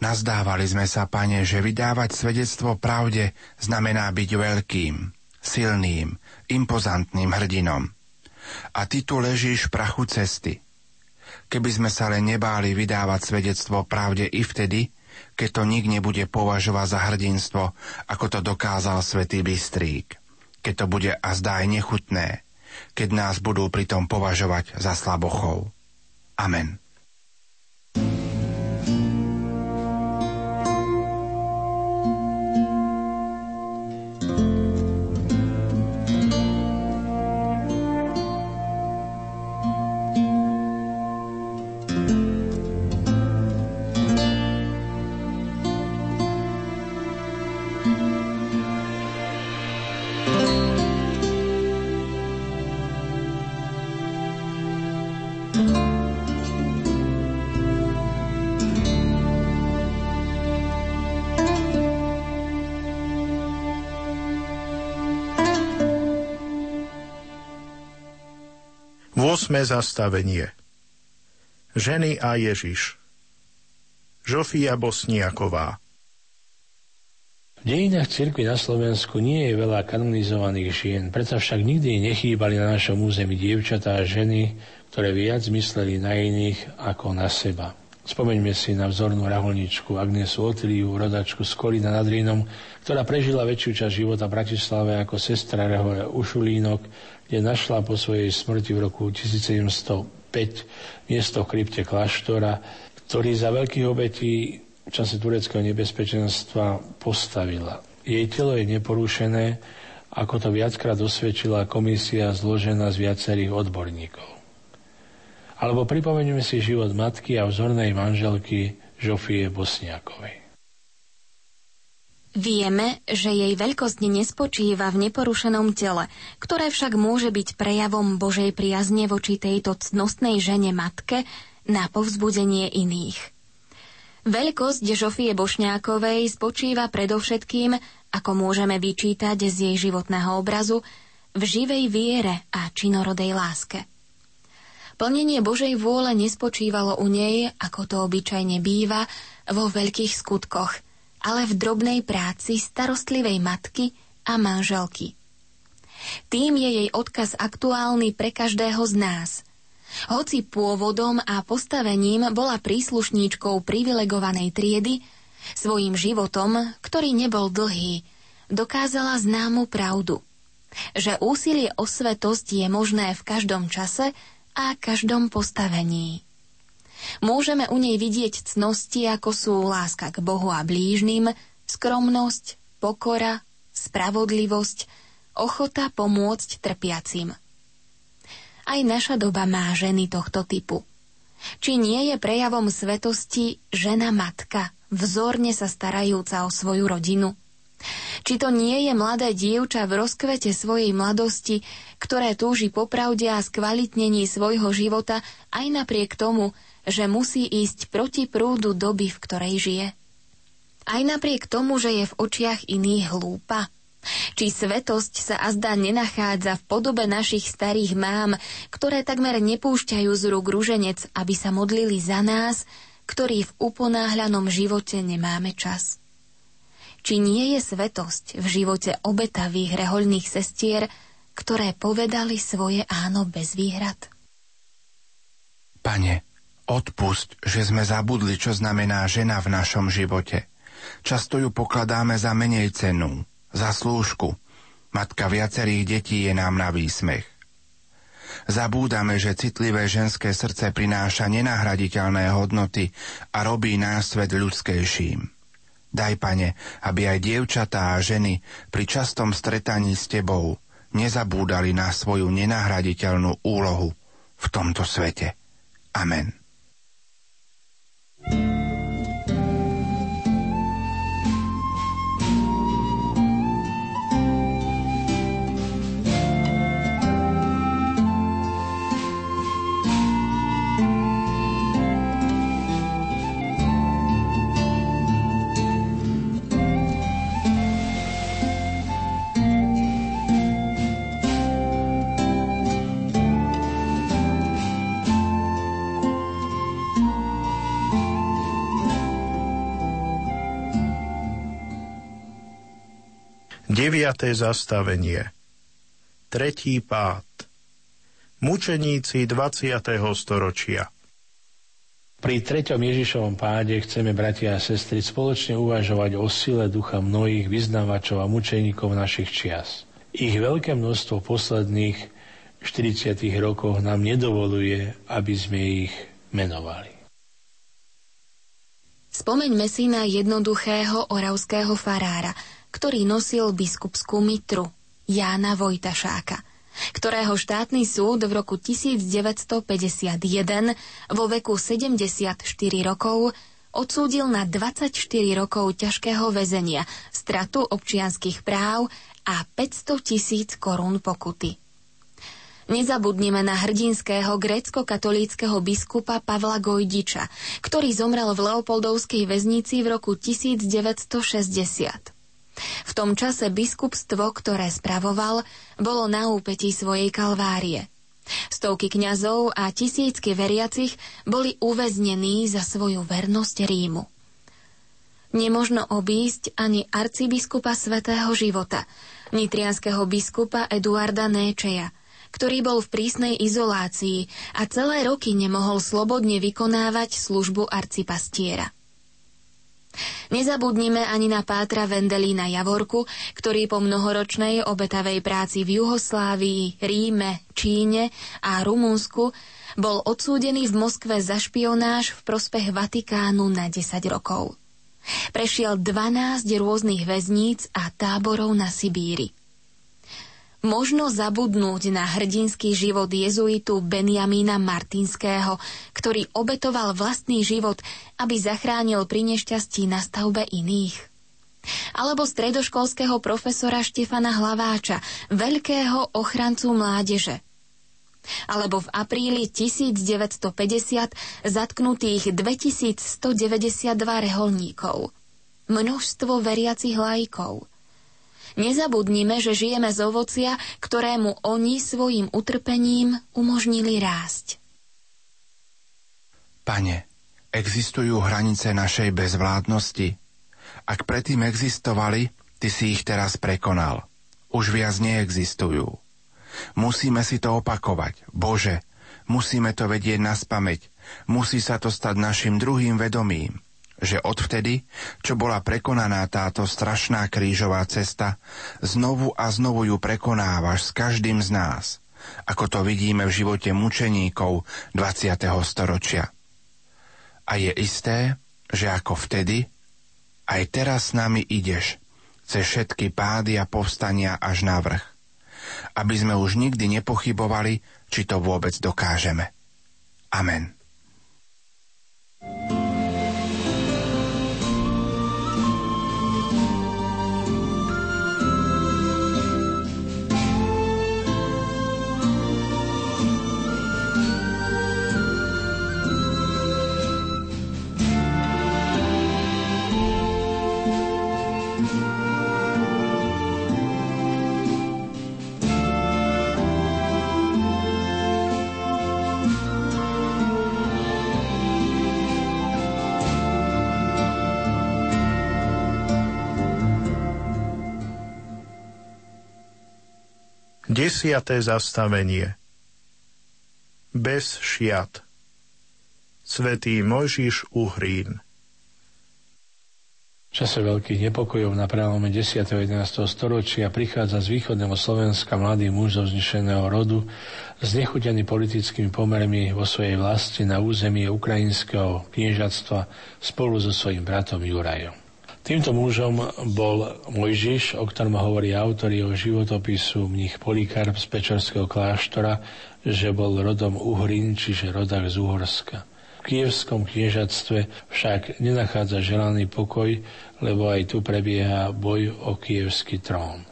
Nazdávali sme sa, pane, že vydávať svedectvo pravde znamená byť veľkým, silným, impozantným hrdinom. A ty tu ležíš v prachu cesty. Keby sme sa len nebáli vydávať svedectvo pravde i vtedy, keď to nik nebude považovať za hrdinstvo, ako to dokázal svätý Bystrík. Keď to bude a zdá aj nechutné, keď nás budú pritom považovať za slabochov. Amen. Osme zastavenie. Ženy a Ježiš. Žofia Bosniaková. V dejinách cirkvi na Slovensku nie je veľa kanonizovaných žien, preto však nikdy nechýbali na našom území dievčatá a ženy, ktoré viac mysleli na iných ako na seba. Spomeňme si na vzornú raholničku Agnesu Otiliu, rodačku z Kolína nad Rínom, ktorá prežila väčšiu časť života v Bratislave ako sestra Rehole Ušulínok, kde našla po svojej smrti v roku 1705 miesto v krypte kláštora, ktorý za veľkých obetí v čase tureckého nebezpečenstva postavila. Jej telo je neporušené, ako to viackrát osvedčila komisia zložená z viacerých odborníkov. Alebo pripomeňme si život matky a vzornej manželky Žofie Bosniakovej. Vieme, že jej veľkosť nespočíva v neporušenom tele, ktoré však môže byť prejavom Božej priazne voči tejto cnostnej žene matke na povzbudenie iných. Veľkosť Žofie Bošňákovej spočíva predovšetkým, ako môžeme vyčítať z jej životného obrazu, v živej viere a činorodej láske. Plnenie Božej vôle nespočívalo u nej, ako to obyčajne býva, vo veľkých skutkoch, ale v drobnej práci starostlivej matky a manželky. Tým je jej odkaz aktuálny pre každého z nás – hoci pôvodom a postavením bola príslušníčkou privilegovanej triedy, svojim životom, ktorý nebol dlhý, dokázala známu pravdu, že úsilie o svetosť je možné v každom čase a každom postavení. Môžeme u nej vidieť cnosti, ako sú láska k Bohu a blížnym, skromnosť, pokora, spravodlivosť, ochota pomôcť trpiacim. Aj naša doba má ženy tohto typu. Či nie je prejavom svetosti žena matka, vzorne sa starajúca o svoju rodinu? Či to nie je mladé dievča v rozkvete svojej mladosti, ktoré túži po pravde a skvalitnení svojho života aj napriek tomu, že musí ísť proti prúdu doby, v ktorej žije? Aj napriek tomu, že je v očiach iných hlúpa? Či svetosť sa azda nenachádza v podobe našich starých mám, ktoré takmer nepúšťajú z rúk rúženec, aby sa modlili za nás, ktorí v uponáhľanom živote nemáme čas? Či nie je svetosť v živote obetavých rehoľných sestier, ktoré povedali svoje áno bez výhrad? Pane, odpusť, že sme zabudli, čo znamená žena v našom živote. Často ju pokladáme za menej cenu, za slúžku. Matka viacerých detí je nám na výsmech. Zabúdame, že citlivé ženské srdce prináša nenahraditeľné hodnoty a robí nás svet ľudskejším. Daj, pane, aby aj dievčatá a ženy pri častom stretaní s tebou nezabúdali na svoju nenahraditeľnú úlohu v tomto svete. Amen. thank you Deviaté zastavenie Tretí pád Mučeníci 20. storočia pri treťom Ježišovom páde chceme, bratia a sestry, spoločne uvažovať o sile ducha mnohých vyznavačov a mučeníkov našich čias. Ich veľké množstvo posledných 40 rokoch nám nedovoluje, aby sme ich menovali. Spomeňme si na jednoduchého oravského farára – ktorý nosil biskupskú mitru, Jána Vojtašáka, ktorého štátny súd v roku 1951 vo veku 74 rokov odsúdil na 24 rokov ťažkého väzenia, stratu občianských práv a 500 tisíc korún pokuty. Nezabudnime na hrdinského grécko-katolíckého biskupa Pavla Gojdiča, ktorý zomrel v Leopoldovskej väznici v roku 1960. V tom čase biskupstvo, ktoré spravoval, bolo na úpetí svojej kalvárie. Stovky kňazov a tisícky veriacich boli uväznení za svoju vernosť Rímu. Nemožno obísť ani arcibiskupa svätého života, nitrianského biskupa Eduarda Néčeja, ktorý bol v prísnej izolácii a celé roky nemohol slobodne vykonávať službu arcipastiera. Nezabudnime ani na Pátra Vendelína Javorku, ktorý po mnohoročnej obetavej práci v Juhoslávii, Ríme, Číne a Rumunsku bol odsúdený v Moskve za špionáž v prospech Vatikánu na 10 rokov. Prešiel 12 rôznych väzníc a táborov na Sibíri. Možno zabudnúť na hrdinský život jezuitu Benjamína Martinského, ktorý obetoval vlastný život, aby zachránil pri nešťastí na stavbe iných. Alebo stredoškolského profesora Štefana Hlaváča, veľkého ochrancu mládeže. Alebo v apríli 1950 zatknutých 2192 reholníkov. Množstvo veriacich lajkov – Nezabudnime, že žijeme z ovocia, ktorému oni svojim utrpením umožnili rásť. Pane, existujú hranice našej bezvládnosti? Ak predtým existovali, Ty si ich teraz prekonal. Už viac neexistujú. Musíme si to opakovať. Bože, musíme to vedieť na spameť. Musí sa to stať našim druhým vedomím že odvtedy, čo bola prekonaná táto strašná krížová cesta, znovu a znovu ju prekonávaš s každým z nás, ako to vidíme v živote mučeníkov 20. storočia. A je isté, že ako vtedy, aj teraz s nami ideš, cez všetky pády a povstania až na vrch, aby sme už nikdy nepochybovali, či to vôbec dokážeme. Amen. 10. zastavenie Bez šiat Svetý Mojžiš Uhrín v čase veľkých nepokojov na prelome 10. a 11. storočia prichádza z východného Slovenska mladý muž zo vznešeného rodu, znechutený politickými pomermi vo svojej vlasti na území ukrajinského kniežatstva spolu so svojím bratom Jurajom. Týmto mužom bol Mojžiš, o ktorom hovorí autor jeho životopisu mních Polikarp z Pečorského kláštora, že bol rodom Uhrin, čiže rodak z Uhorska. V kievskom kniežatstve však nenachádza želaný pokoj, lebo aj tu prebieha boj o kievský trón.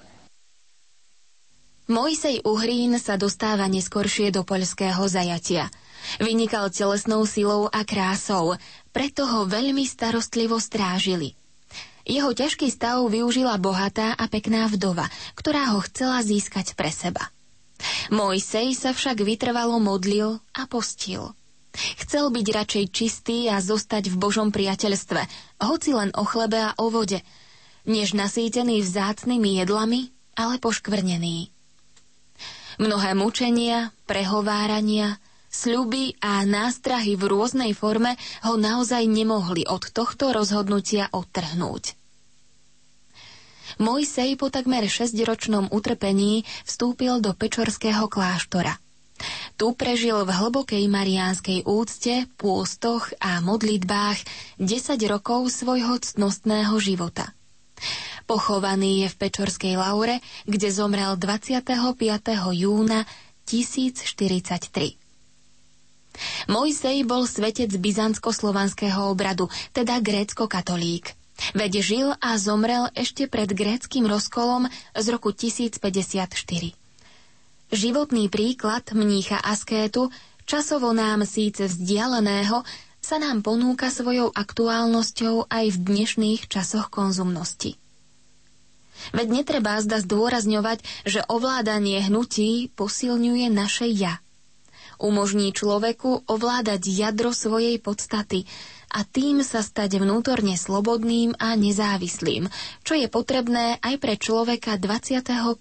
Mojsej Uhrín sa dostáva neskoršie do poľského zajatia. Vynikal telesnou silou a krásou, preto ho veľmi starostlivo strážili – jeho ťažký stav využila bohatá a pekná vdova, ktorá ho chcela získať pre seba. Mojsej sa však vytrvalo modlil a postil. Chcel byť radšej čistý a zostať v Božom priateľstve, hoci len o chlebe a o vode, než nasýtený vzácnými jedlami, ale poškvrnený. Mnohé mučenia, prehovárania, sľuby a nástrahy v rôznej forme ho naozaj nemohli od tohto rozhodnutia odtrhnúť. Mojsej po takmer 6-ročnom utrpení vstúpil do Pečorského kláštora. Tu prežil v hlbokej mariánskej úcte, pôstoch a modlitbách 10 rokov svojho ctnostného života. Pochovaný je v Pečorskej laure, kde zomrel 25. júna 1043. Mojsej bol svetec byzantsko-slovanského obradu, teda grécko-katolík. Veď žil a zomrel ešte pred gréckým rozkolom z roku 1054. Životný príklad mnícha askétu, časovo nám síce vzdialeného, sa nám ponúka svojou aktuálnosťou aj v dnešných časoch konzumnosti. Veď netreba zda zdôrazňovať, že ovládanie hnutí posilňuje naše ja. Umožní človeku ovládať jadro svojej podstaty, a tým sa stať vnútorne slobodným a nezávislým, čo je potrebné aj pre človeka 21.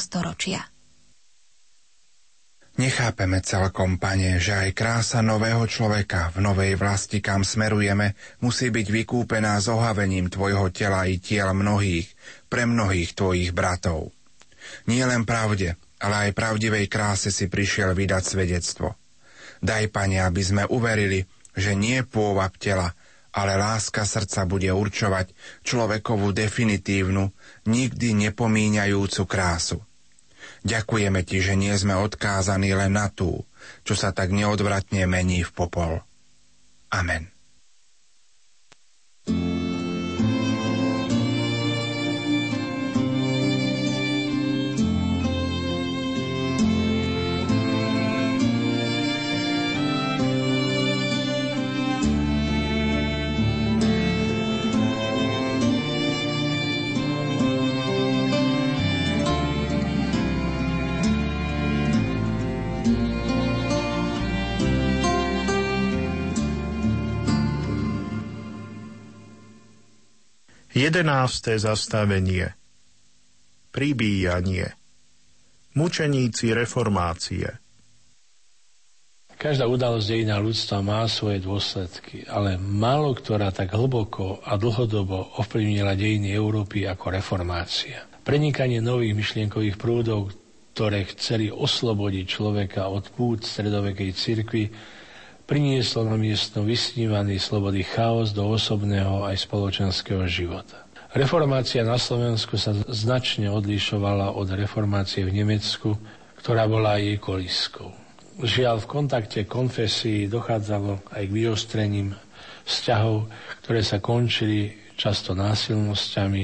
storočia. Nechápeme celkom, pane, že aj krása nového človeka v novej vlasti, kam smerujeme, musí byť vykúpená zohavením tvojho tela i tiel mnohých, pre mnohých tvojich bratov. Nie len pravde, ale aj pravdivej kráse si prišiel vydať svedectvo. Daj, pane, aby sme uverili, že nie pôvab tela, ale láska srdca bude určovať človekovú definitívnu, nikdy nepomíňajúcu krásu. Ďakujeme ti, že nie sme odkázaní len na tú, čo sa tak neodvratne mení v popol. Amen. Jedenácté zastavenie. Pribíjanie. Mučeníci reformácie. Každá udalosť dejina ľudstva má svoje dôsledky, ale málo ktorá tak hlboko a dlhodobo ovplyvnila dejiny Európy ako reformácia. Prenikanie nových myšlienkových prúdov, ktoré chceli oslobodiť človeka od pút stredovekej cirkvi, prinieslo na miesto vysnívaný slobody chaos do osobného aj spoločenského života. Reformácia na Slovensku sa značne odlišovala od reformácie v Nemecku, ktorá bola jej koliskou. Žiaľ, v kontakte konfesí dochádzalo aj k vyostrením vzťahov, ktoré sa končili často násilnosťami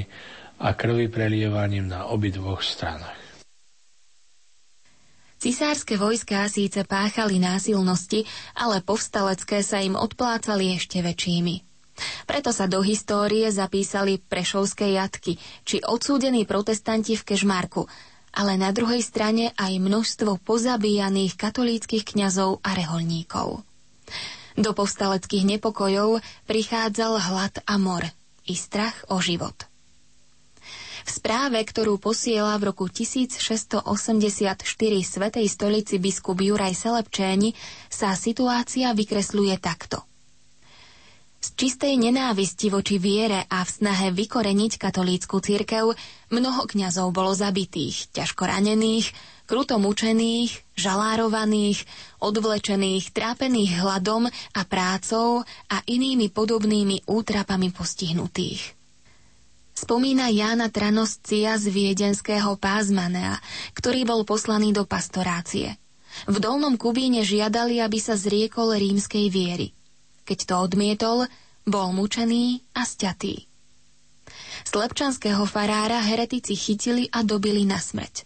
a krvi prelievaním na obidvoch stranách. Cisárske vojská síce páchali násilnosti, ale povstalecké sa im odplácali ešte väčšími. Preto sa do histórie zapísali prešovské jatky, či odsúdení protestanti v Kežmarku, ale na druhej strane aj množstvo pozabíjaných katolíckých kňazov a reholníkov. Do povstaleckých nepokojov prichádzal hlad a mor i strach o život. V správe, ktorú posiela v roku 1684 Svetej stolici biskup Juraj Selepčéni, sa situácia vykresľuje takto. Z čistej nenávisti voči viere a v snahe vykoreniť katolícku církev mnoho kňazov bolo zabitých, ťažko ranených, kruto mučených, žalárovaných, odvlečených, trápených hladom a prácou a inými podobnými útrapami postihnutých spomína Jána Tranoscia z viedenského pázmanea, ktorý bol poslaný do pastorácie. V Dolnom Kubíne žiadali, aby sa zriekol rímskej viery. Keď to odmietol, bol mučený a sťatý. Slepčanského farára heretici chytili a dobili na smrť.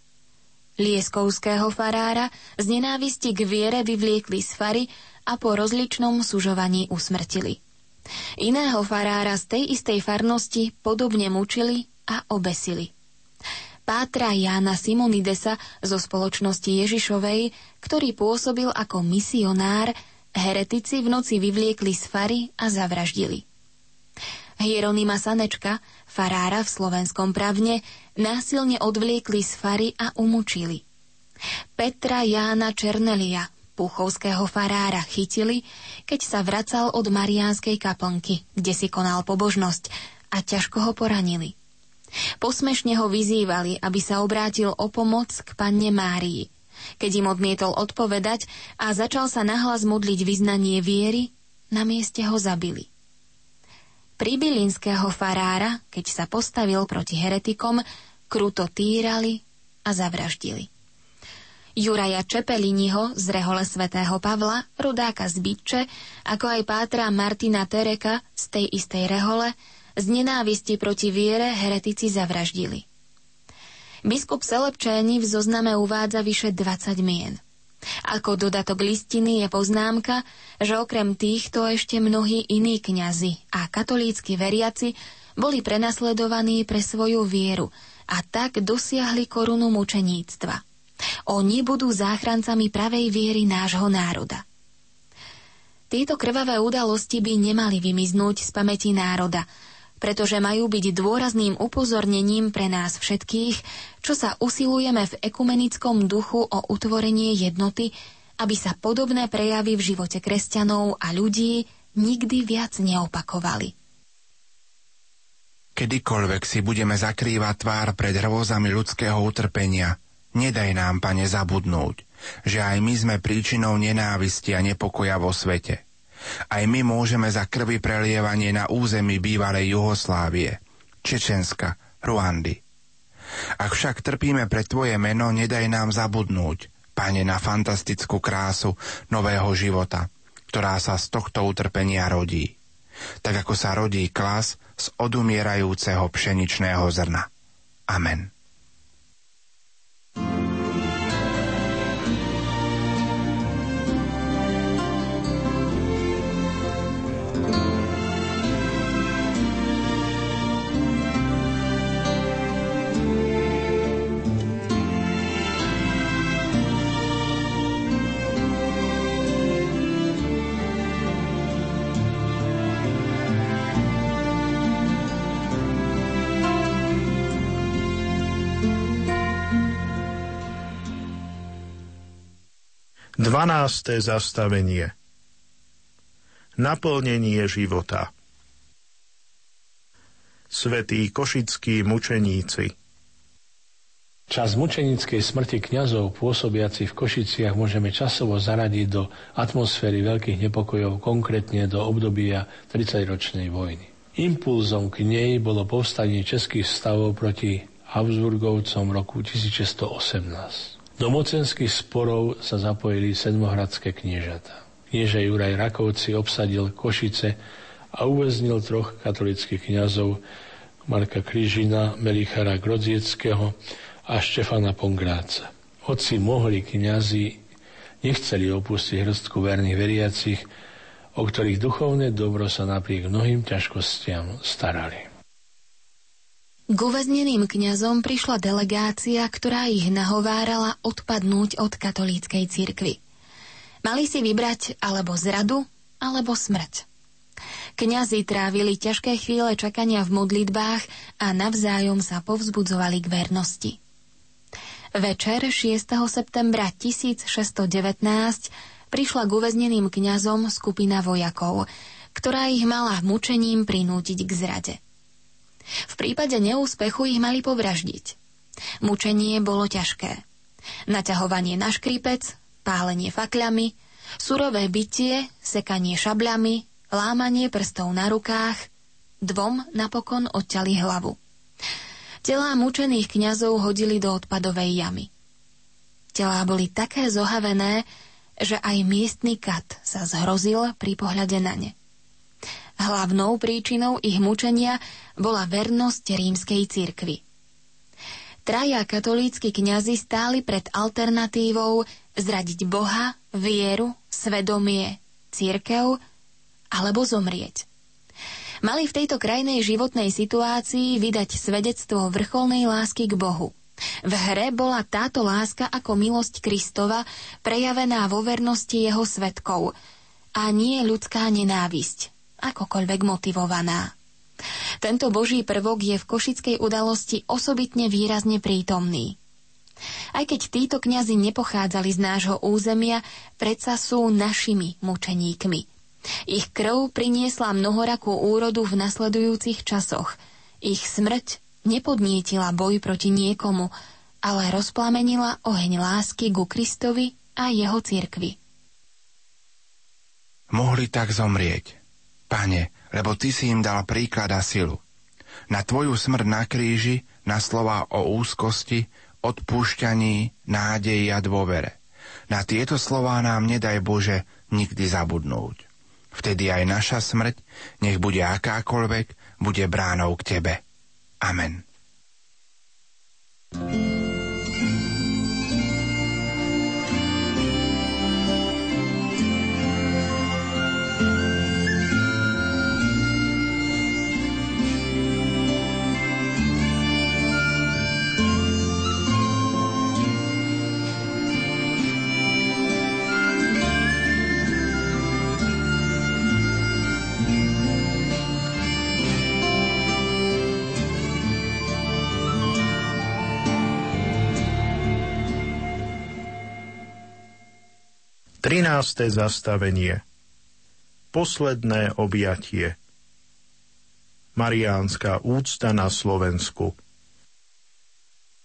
Lieskovského farára z nenávisti k viere vyvliekli z fary a po rozličnom sužovaní usmrtili. Iného farára z tej istej farnosti podobne mučili a obesili. Pátra Jána Simonidesa zo spoločnosti Ježišovej, ktorý pôsobil ako misionár, heretici v noci vyvliekli z fary a zavraždili. Hieronima Sanečka, farára v slovenskom pravne, násilne odvliekli z fary a umučili. Petra Jána Černelia, puchovského farára chytili, keď sa vracal od Mariánskej kaplnky, kde si konal pobožnosť a ťažko ho poranili. Posmešne ho vyzývali, aby sa obrátil o pomoc k panne Márii. Keď im odmietol odpovedať a začal sa nahlas modliť vyznanie viery, na mieste ho zabili. Pribylinského farára, keď sa postavil proti heretikom, kruto týrali a zavraždili. Juraja Čepeliniho z rehole svätého Pavla, rudáka z Byče, ako aj pátra Martina Tereka z tej istej rehole, z nenávisti proti viere heretici zavraždili. Biskup Selepčéni v zozname uvádza vyše 20 mien. Ako dodatok listiny je poznámka, že okrem týchto ešte mnohí iní kňazi a katolícky veriaci boli prenasledovaní pre svoju vieru a tak dosiahli korunu mučeníctva – oni budú záchrancami pravej viery nášho národa. Tieto krvavé udalosti by nemali vymiznúť z pamäti národa, pretože majú byť dôrazným upozornením pre nás všetkých, čo sa usilujeme v ekumenickom duchu o utvorenie jednoty, aby sa podobné prejavy v živote kresťanov a ľudí nikdy viac neopakovali. Kedykoľvek si budeme zakrývať tvár pred hrôzami ľudského utrpenia, nedaj nám, pane, zabudnúť, že aj my sme príčinou nenávisti a nepokoja vo svete. Aj my môžeme za krvi prelievanie na území bývalej Juhoslávie, Čečenska, Ruandy. Ak však trpíme pre Tvoje meno, nedaj nám zabudnúť, Pane, na fantastickú krásu nového života, ktorá sa z tohto utrpenia rodí. Tak ako sa rodí klas z odumierajúceho pšeničného zrna. Amen. 12. zastavenie Naplnenie života Svetí košickí mučeníci Čas mučenickej smrti kňazov pôsobiaci v Košiciach môžeme časovo zaradiť do atmosféry veľkých nepokojov, konkrétne do obdobia 30-ročnej vojny. Impulzom k nej bolo povstanie českých stavov proti Habsburgovcom roku 1618. Do mocenských sporov sa zapojili sedmohradské kniežata. Knieže Juraj Rakovci obsadil Košice a uväznil troch katolických kňazov Marka Kryžina, Melichara Grodzieckého a Štefana Pongráca. Hoci mohli kňazi nechceli opustiť hrstku verných veriacich, o ktorých duchovné dobro sa napriek mnohým ťažkostiam starali. K uväzneným kňazom prišla delegácia, ktorá ich nahovárala odpadnúť od katolíckej cirkvy. Mali si vybrať alebo zradu, alebo smrť. Kňazi trávili ťažké chvíle čakania v modlitbách a navzájom sa povzbudzovali k vernosti. Večer 6. septembra 1619 prišla k uväzneným kňazom skupina vojakov, ktorá ich mala mučením prinútiť k zrade. V prípade neúspechu ich mali povraždiť. Mučenie bolo ťažké. Naťahovanie na škripec, pálenie fakľami, surové bytie, sekanie šabľami, lámanie prstov na rukách, dvom napokon odťali hlavu. Telá mučených kňazov hodili do odpadovej jamy. Telá boli také zohavené, že aj miestny kat sa zhrozil pri pohľade na ne. Hlavnou príčinou ich mučenia bola vernosť rímskej cirkvi. Traja katolícky kňazi stáli pred alternatívou zradiť Boha, vieru, svedomie, církev alebo zomrieť. Mali v tejto krajnej životnej situácii vydať svedectvo vrcholnej lásky k Bohu. V hre bola táto láska ako milosť Kristova prejavená vo vernosti jeho svetkov a nie ľudská nenávisť, akokoľvek motivovaná. Tento boží prvok je v košickej udalosti osobitne výrazne prítomný. Aj keď títo kňazi nepochádzali z nášho územia, predsa sú našimi mučeníkmi. Ich krv priniesla mnohorakú úrodu v nasledujúcich časoch. Ich smrť nepodnietila boj proti niekomu, ale rozplamenila oheň lásky ku Kristovi a jeho cirkvi. Mohli tak zomrieť, Pane, lebo Ty si im dal príklad a silu. Na Tvoju smrť na kríži, na slova o úzkosti, odpúšťaní, nádeji a dôvere. Na tieto slová nám nedaj Bože nikdy zabudnúť. Vtedy aj naša smrť, nech bude akákoľvek, bude bránou k Tebe. Amen. thank you 13. zastavenie Posledné objatie Mariánska úcta na Slovensku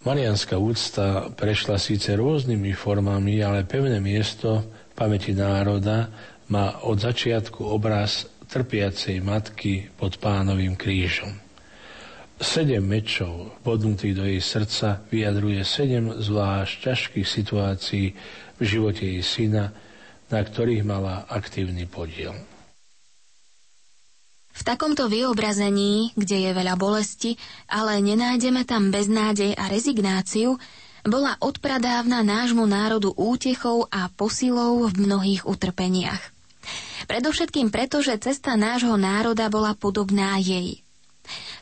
Mariánska úcta prešla síce rôznymi formami, ale pevné miesto v pamäti národa má od začiatku obraz trpiacej matky pod pánovým krížom. Sedem mečov podnutých do jej srdca vyjadruje sedem zvlášť ťažkých situácií v živote jej syna, na ktorých mala aktívny podiel. V takomto vyobrazení, kde je veľa bolesti, ale nenájdeme tam beznádej a rezignáciu, bola odpradávna nášmu národu útechou a posilou v mnohých utrpeniach. Predovšetkým preto, že cesta nášho národa bola podobná jej.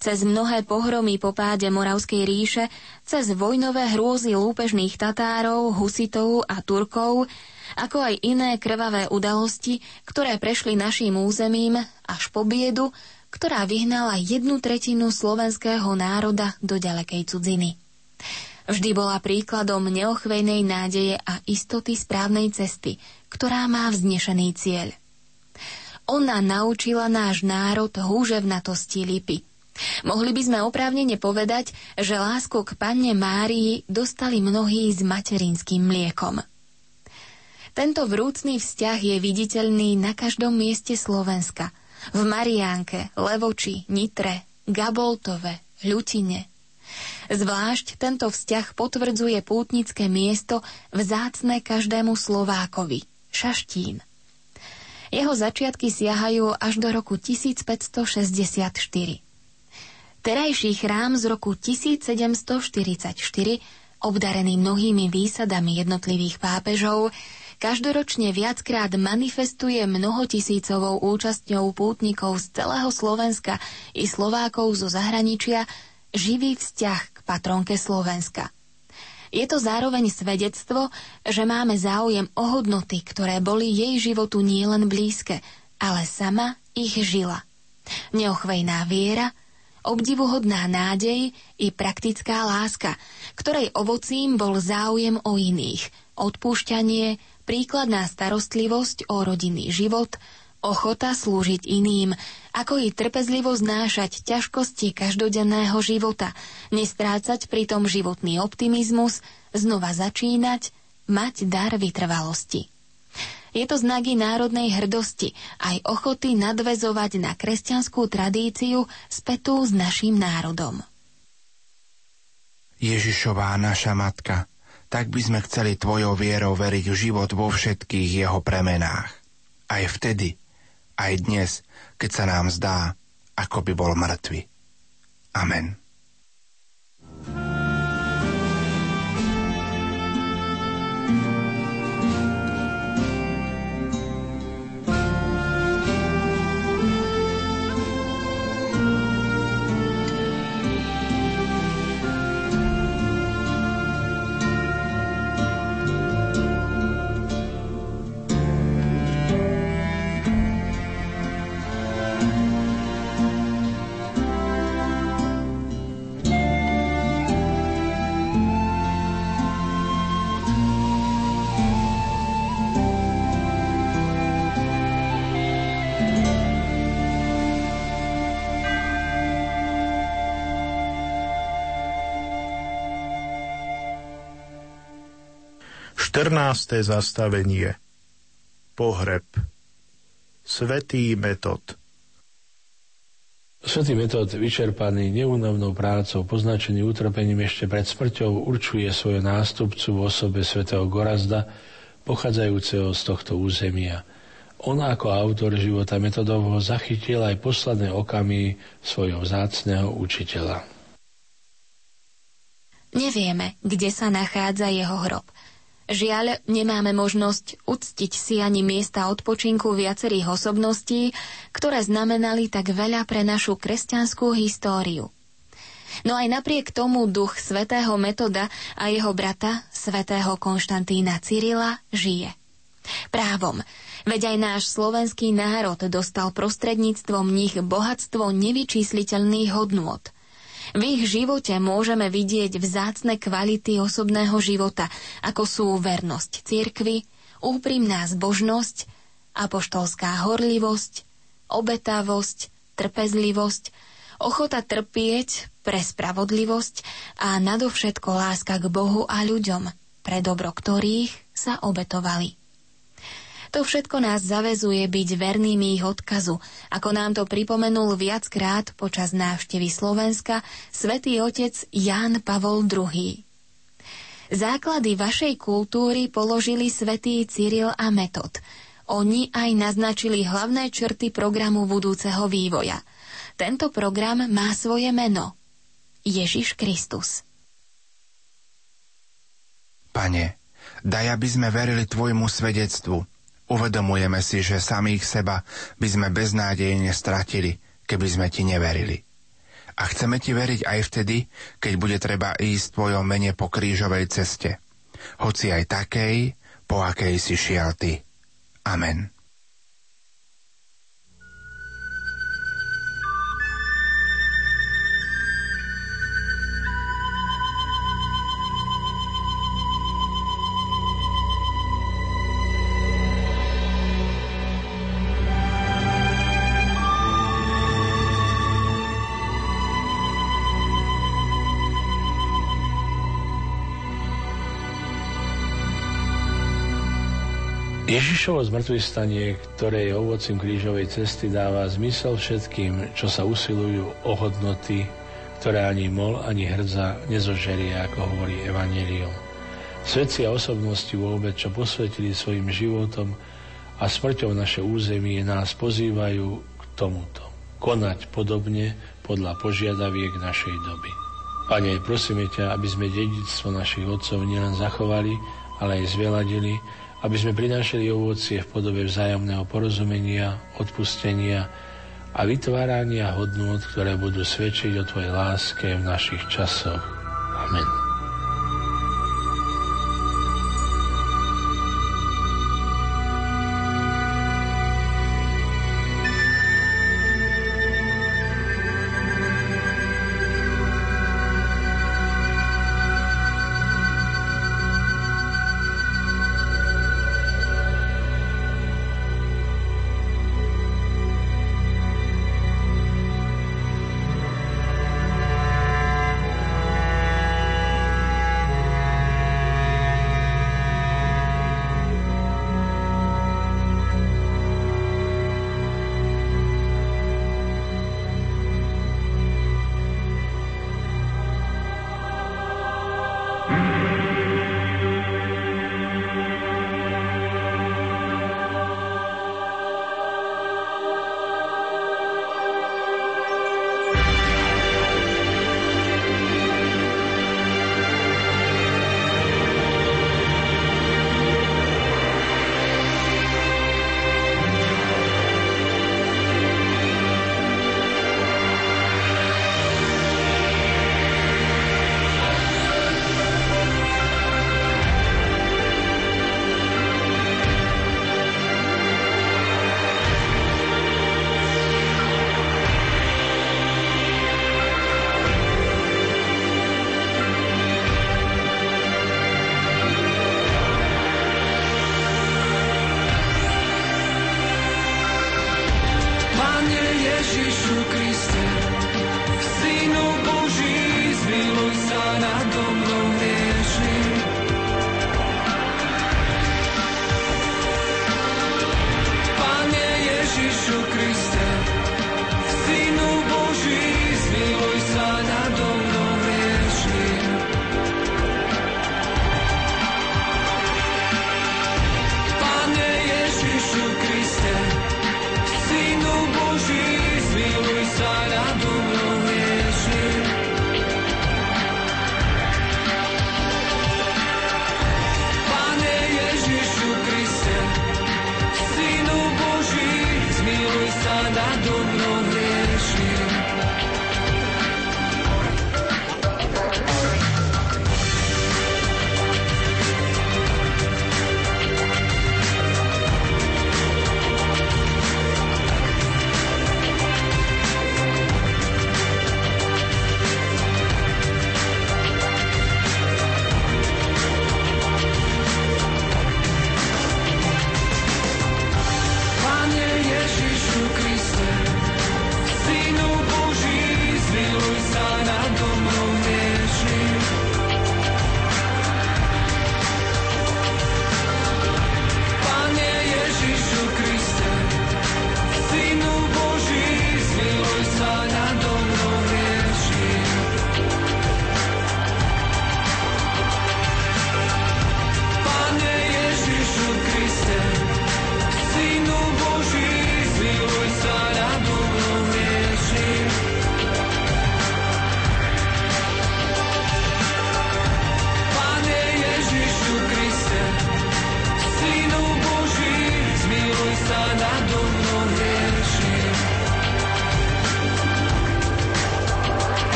Cez mnohé pohromy po páde Moravskej ríše, cez vojnové hrôzy lúpežných Tatárov, Husitov a Turkov, ako aj iné krvavé udalosti, ktoré prešli našim územím až po biedu, ktorá vyhnala jednu tretinu slovenského národa do ďalekej cudziny. Vždy bola príkladom neochvejnej nádeje a istoty správnej cesty, ktorá má vznešený cieľ. Ona naučila náš národ húževnatosti lipy. Mohli by sme oprávnene povedať, že lásku k panne Márii dostali mnohí s materinským mliekom. Tento vrúcný vzťah je viditeľný na každom mieste Slovenska. V Mariánke, Levoči, Nitre, Gaboltove, Ľutine. Zvlášť tento vzťah potvrdzuje pútnické miesto vzácne každému Slovákovi, Šaštín. Jeho začiatky siahajú až do roku 1564. Terajší chrám z roku 1744, obdarený mnohými výsadami jednotlivých pápežov, každoročne viackrát manifestuje mnohotisícovou účastňou pútnikov z celého Slovenska i Slovákov zo zahraničia živý vzťah k patronke Slovenska. Je to zároveň svedectvo, že máme záujem o hodnoty, ktoré boli jej životu nielen blízke, ale sama ich žila. Neochvejná viera, obdivuhodná nádej i praktická láska, ktorej ovocím bol záujem o iných, odpúšťanie, príkladná starostlivosť o rodinný život, ochota slúžiť iným, ako i trpezlivo znášať ťažkosti každodenného života, nestrácať pritom životný optimizmus, znova začínať, mať dar vytrvalosti. Je to znaky národnej hrdosti, aj ochoty nadvezovať na kresťanskú tradíciu spätú s našim národom. Ježišová naša matka, tak by sme chceli Tvojou vierou veriť v život vo všetkých jeho premenách. Aj vtedy, aj dnes, keď sa nám zdá, ako by bol mŕtvy. Amen. 14. zastavenie Pohreb Svetý metod Svetý metod, vyčerpaný neúnavnou prácou, poznačený utrpením ešte pred smrťou, určuje svoju nástupcu v osobe svätého Gorazda, pochádzajúceho z tohto územia. On ako autor života metodovho zachytil aj posledné okamy svojho vzácného učiteľa. Nevieme, kde sa nachádza jeho hrob – Žiaľ, nemáme možnosť uctiť si ani miesta odpočinku viacerých osobností, ktoré znamenali tak veľa pre našu kresťanskú históriu. No aj napriek tomu duch svätého Metoda a jeho brata, svätého Konštantína Cyrila, žije. Právom, veď aj náš slovenský národ dostal prostredníctvom nich bohatstvo nevyčísliteľných hodnôt – v ich živote môžeme vidieť vzácne kvality osobného života, ako sú vernosť cirkvi, úprimná zbožnosť, apoštolská horlivosť, obetavosť, trpezlivosť, ochota trpieť pre spravodlivosť a nadovšetko láska k Bohu a ľuďom, pre dobro ktorých sa obetovali. To všetko nás zavezuje byť vernými ich odkazu, ako nám to pripomenul viackrát počas návštevy Slovenska svätý otec Ján Pavol II. Základy vašej kultúry položili svätý Cyril a Metod. Oni aj naznačili hlavné črty programu budúceho vývoja. Tento program má svoje meno. Ježiš Kristus. Pane, daj, aby sme verili Tvojmu svedectvu, Uvedomujeme si, že samých seba by sme beznádejne stratili, keby sme ti neverili. A chceme ti veriť aj vtedy, keď bude treba ísť tvojom mene po krížovej ceste. Hoci aj takej, po akej si šiel ty. Amen. Ježišovo zmrtvý ktoré je ovocím krížovej cesty, dáva zmysel všetkým, čo sa usilujú o hodnoty, ktoré ani mol, ani hrdza nezožerie, ako hovorí Evangelium. Svedci a osobnosti vôbec, čo posvetili svojim životom a smrťou naše územie, nás pozývajú k tomuto. Konať podobne podľa požiadaviek našej doby. Pane, prosíme ťa, aby sme dedictvo našich otcov nielen zachovali, ale aj zveladili, aby sme prinášali ovocie v podobe vzájomného porozumenia, odpustenia a vytvárania hodnôt, ktoré budú svedčiť o Tvojej láske v našich časoch. Amen.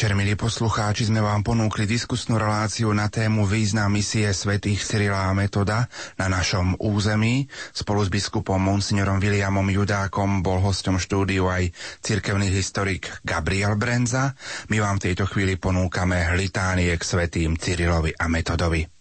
Večer, milí poslucháči, sme vám ponúkli diskusnú reláciu na tému význam misie svätých Cyrila a Metoda na našom území. Spolu s biskupom Monsignorom Williamom Judákom bol hostom štúdiu aj cirkevný historik Gabriel Brenza. My vám v tejto chvíli ponúkame litánie k svätým Cyrilovi a Metodovi.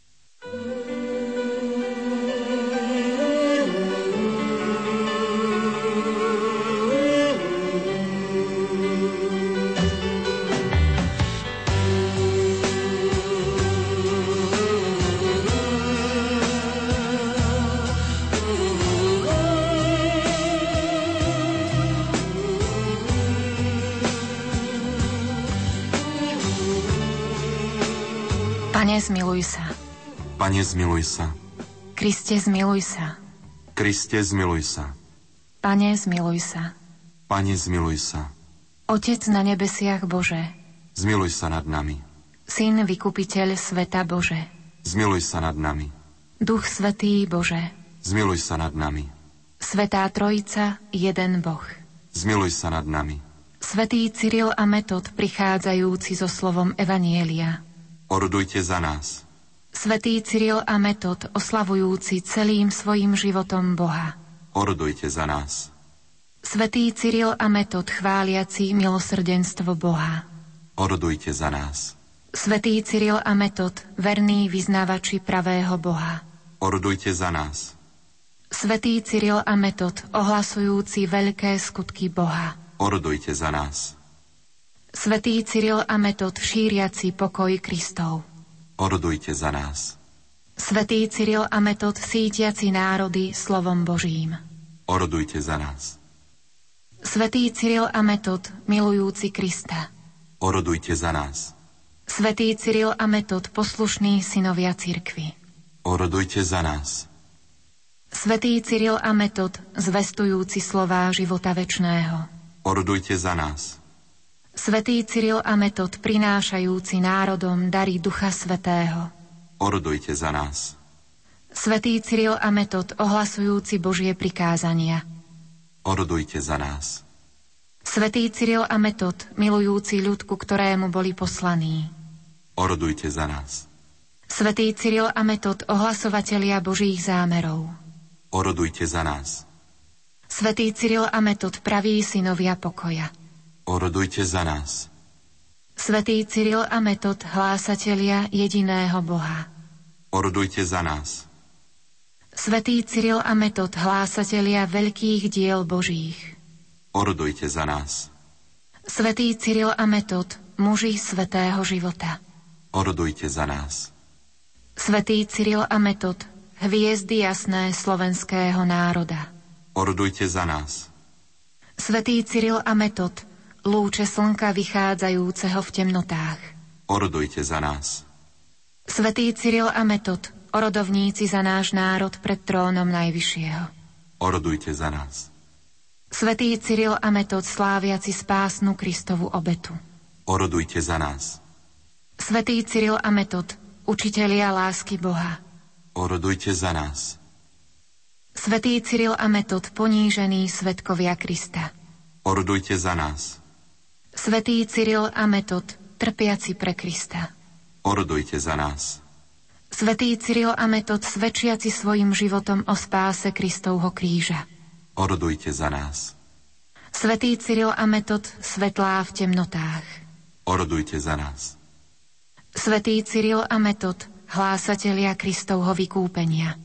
Pane, zmiluj sa. Kriste, zmiluj sa. Kriste, zmiluj sa. Pane, zmiluj sa. Pane, zmiluj sa. Otec na nebesiach Bože. Zmiluj sa nad nami. Syn, vykupiteľ sveta Bože. Zmiluj sa nad nami. Duch Svetý Bože. Zmiluj sa nad nami. Svetá Trojica, jeden Boh. Zmiluj sa nad nami. Svetý Cyril a Metod prichádzajúci so slovom Evanielia. Orodujte za nás. Svetý Cyril a Metod, oslavujúci celým svojim životom Boha. Orodujte za nás. Svetý Cyril a Metod, chváliaci milosrdenstvo Boha. Orodujte za nás. Svetý Cyril a Metod, verní vyznávači pravého Boha. Orodujte za nás. Svetý Cyril a Metod, ohlasujúci veľké skutky Boha. Orodujte za nás. Svetý Cyril a Metod, šíriaci pokoj Kristov. Orodujte za nás. Svetý Cyril a Metod, sítiaci národy slovom Božím. Orodujte za nás. Svetý Cyril a Metod, milujúci Krista. Orodujte za nás. Svetý Cyril a Metod, poslušní synovia cirkvy. Orodujte za nás. Svetý Cyril a Metod, zvestujúci slová života večného. Orodujte za nás. Svetý Cyril a Metod prinášajúci národom dary Ducha Svetého. Orodujte za nás. Svetý Cyril a Metod ohlasujúci Božie prikázania. Orodujte za nás. Svetý Cyril a Metod milujúci ľud, ku ktorému boli poslaní. Orodujte za nás. Svetý Cyril a Metod ohlasovatelia Božích zámerov. Orodujte za nás. Svetý Cyril a Metod praví synovia pokoja orodujte za nás. Svetý Cyril a Metod, hlásatelia jediného Boha. Orodujte za nás. Svetý Cyril a Metod, hlásatelia veľkých diel Božích. Orodujte za nás. Svetý Cyril a Metod, muži svetého života. Orodujte za nás. Svetý Cyril a Metod, hviezdy jasné slovenského národa. Orodujte za nás. Svetý Cyril a Metod, lúče slnka vychádzajúceho v temnotách. Orodujte za nás. Svetý Cyril a Metod, orodovníci za náš národ pred trónom Najvyššieho. Orodujte za nás. Svetý Cyril a Metod sláviaci spásnu Kristovu obetu. Orodujte za nás. Svetý Cyril a Metod, učitelia lásky Boha. Orodujte za nás. Svetý Cyril a Metod, ponížený svetkovia Krista. Orodujte za nás. Svetý Cyril a Metod, trpiaci pre Krista. Orodujte za nás. Svetý Cyril a Metod, svedčiaci svojim životom o spáse Kristovho kríža. Orodujte za nás. Svetý Cyril a Metod, svetlá v temnotách. Orodujte za nás. Svetý Cyril a Metod, hlásatelia Kristovho vykúpenia.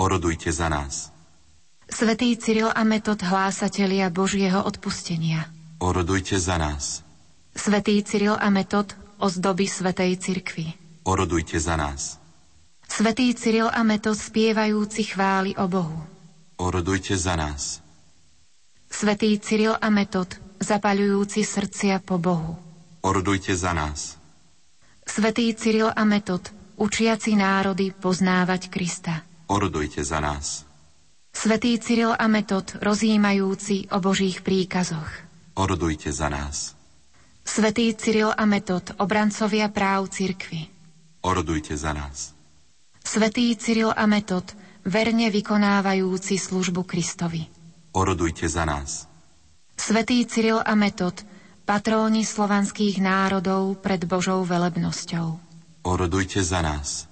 Orodujte za nás. Svetý Cyril a Metod, hlásatelia Božieho odpustenia. Orodujte za nás. Svetý Cyril a Metod, ozdoby Svetej Cirkvi. Orodujte za nás. Svetý Cyril a Metod, spievajúci chvály o Bohu. Orodujte za nás. Svetý Cyril a Metod, zapaľujúci srdcia po Bohu. Orodujte za nás. Svetý Cyril a Metod, učiaci národy poznávať Krista. Orodujte za nás. Svetý Cyril a Metod, rozjímajúci o Božích príkazoch. Orodujte za nás. Svetý Cyril a Metod, obrancovia práv cirkvy. Orodujte za nás. Svetý Cyril a Metod, verne vykonávajúci službu Kristovi. Orodujte za nás. Svetý Cyril a Metod, patróni slovanských národov pred Božou velebnosťou. Orodujte za nás.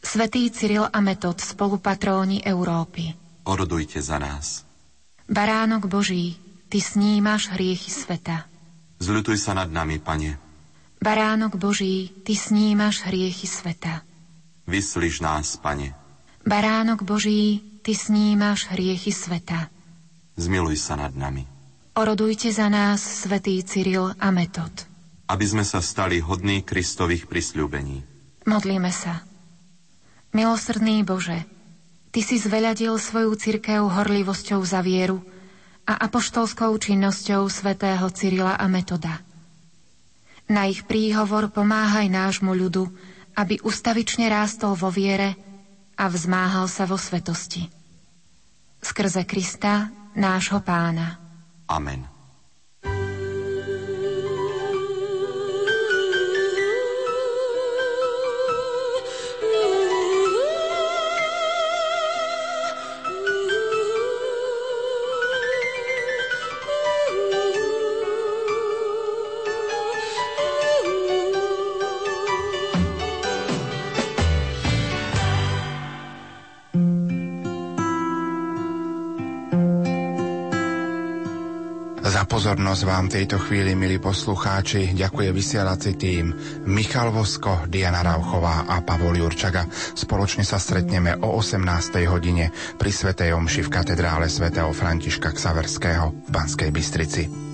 Svetý Cyril a Metod, spolupatróni Európy. Orodujte za nás. Baránok Boží, Ty snímaš hriechy sveta. Zľutuj sa nad nami, Pane. Baránok Boží, Ty snímaš hriechy sveta. Vyslíš nás, Pane. Baránok Boží, Ty snímaš hriechy sveta. Zmiluj sa nad nami. Orodujte za nás, svätý Cyril a Metod. Aby sme sa stali hodní Kristových prisľúbení. Modlíme sa. Milosrdný Bože, Ty si zveľadil svoju cirkev horlivosťou za vieru a apoštolskou činnosťou svätého Cyrila a Metoda. Na ich príhovor pomáhaj nášmu ľudu, aby ustavične rástol vo viere a vzmáhal sa vo svetosti. Skrze Krista, nášho pána. Amen. Pozornosť vám tejto chvíli, milí poslucháči, ďakuje vysielací tým Michal Vosko, Diana Rauchová a Pavol Jurčaga. Spoločne sa stretneme o 18. hodine pri Svetej Omši v katedrále svätého Františka Ksaverského v Banskej Bystrici.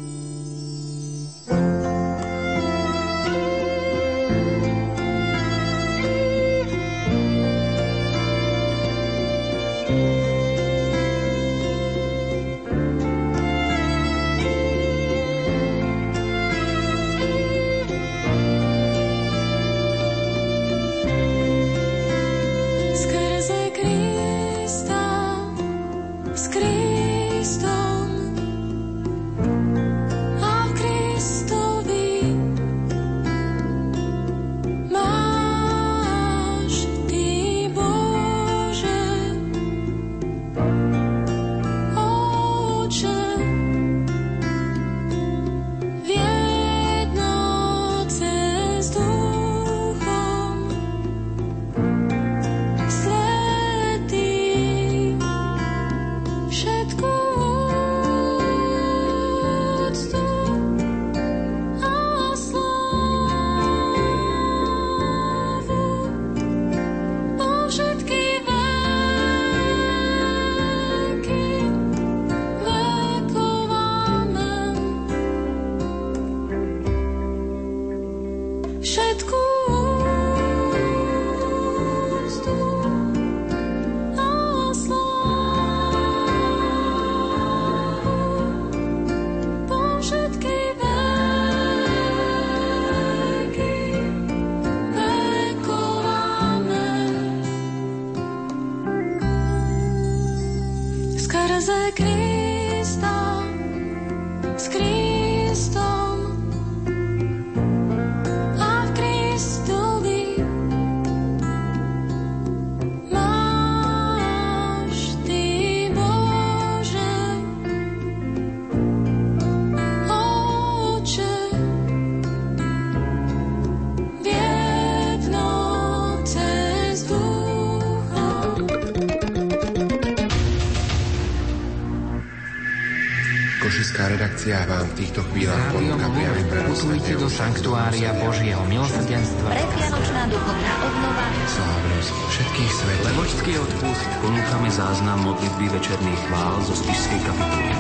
Prenos do sanktuária Božieho milosrdenstva. Predvianočná duchovná obnova. Slávnosť všetkých svetov. Levočský odpust. Ponúkame záznam modlitby večerných chvál zo spišskej kapituly.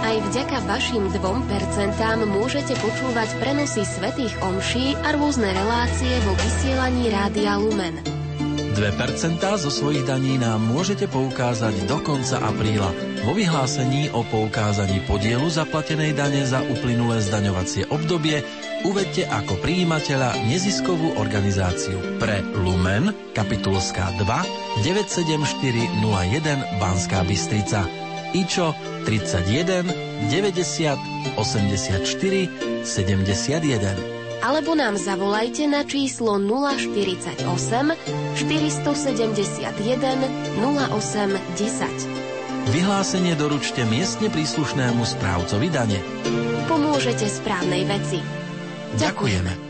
Aj vďaka vašim 2% môžete počúvať prenosy svetých omší a rôzne relácie vo vysielaní Rádia Lumen. 2% zo svojich daní nám môžete poukázať do konca apríla vo vyhlásení o poukázaní podielu zaplatenej dane za uplynulé zdaňovacie obdobie uvedte ako príjimateľa neziskovú organizáciu pre Lumen, kapitulská 2, 97401 Banská Bystrica. IČO 31 90 84 71 alebo nám zavolajte na číslo 048 471 08 10. Vyhlásenie doručte miestne príslušnému správcovi dane. Pomôžete správnej veci. Ďakujeme.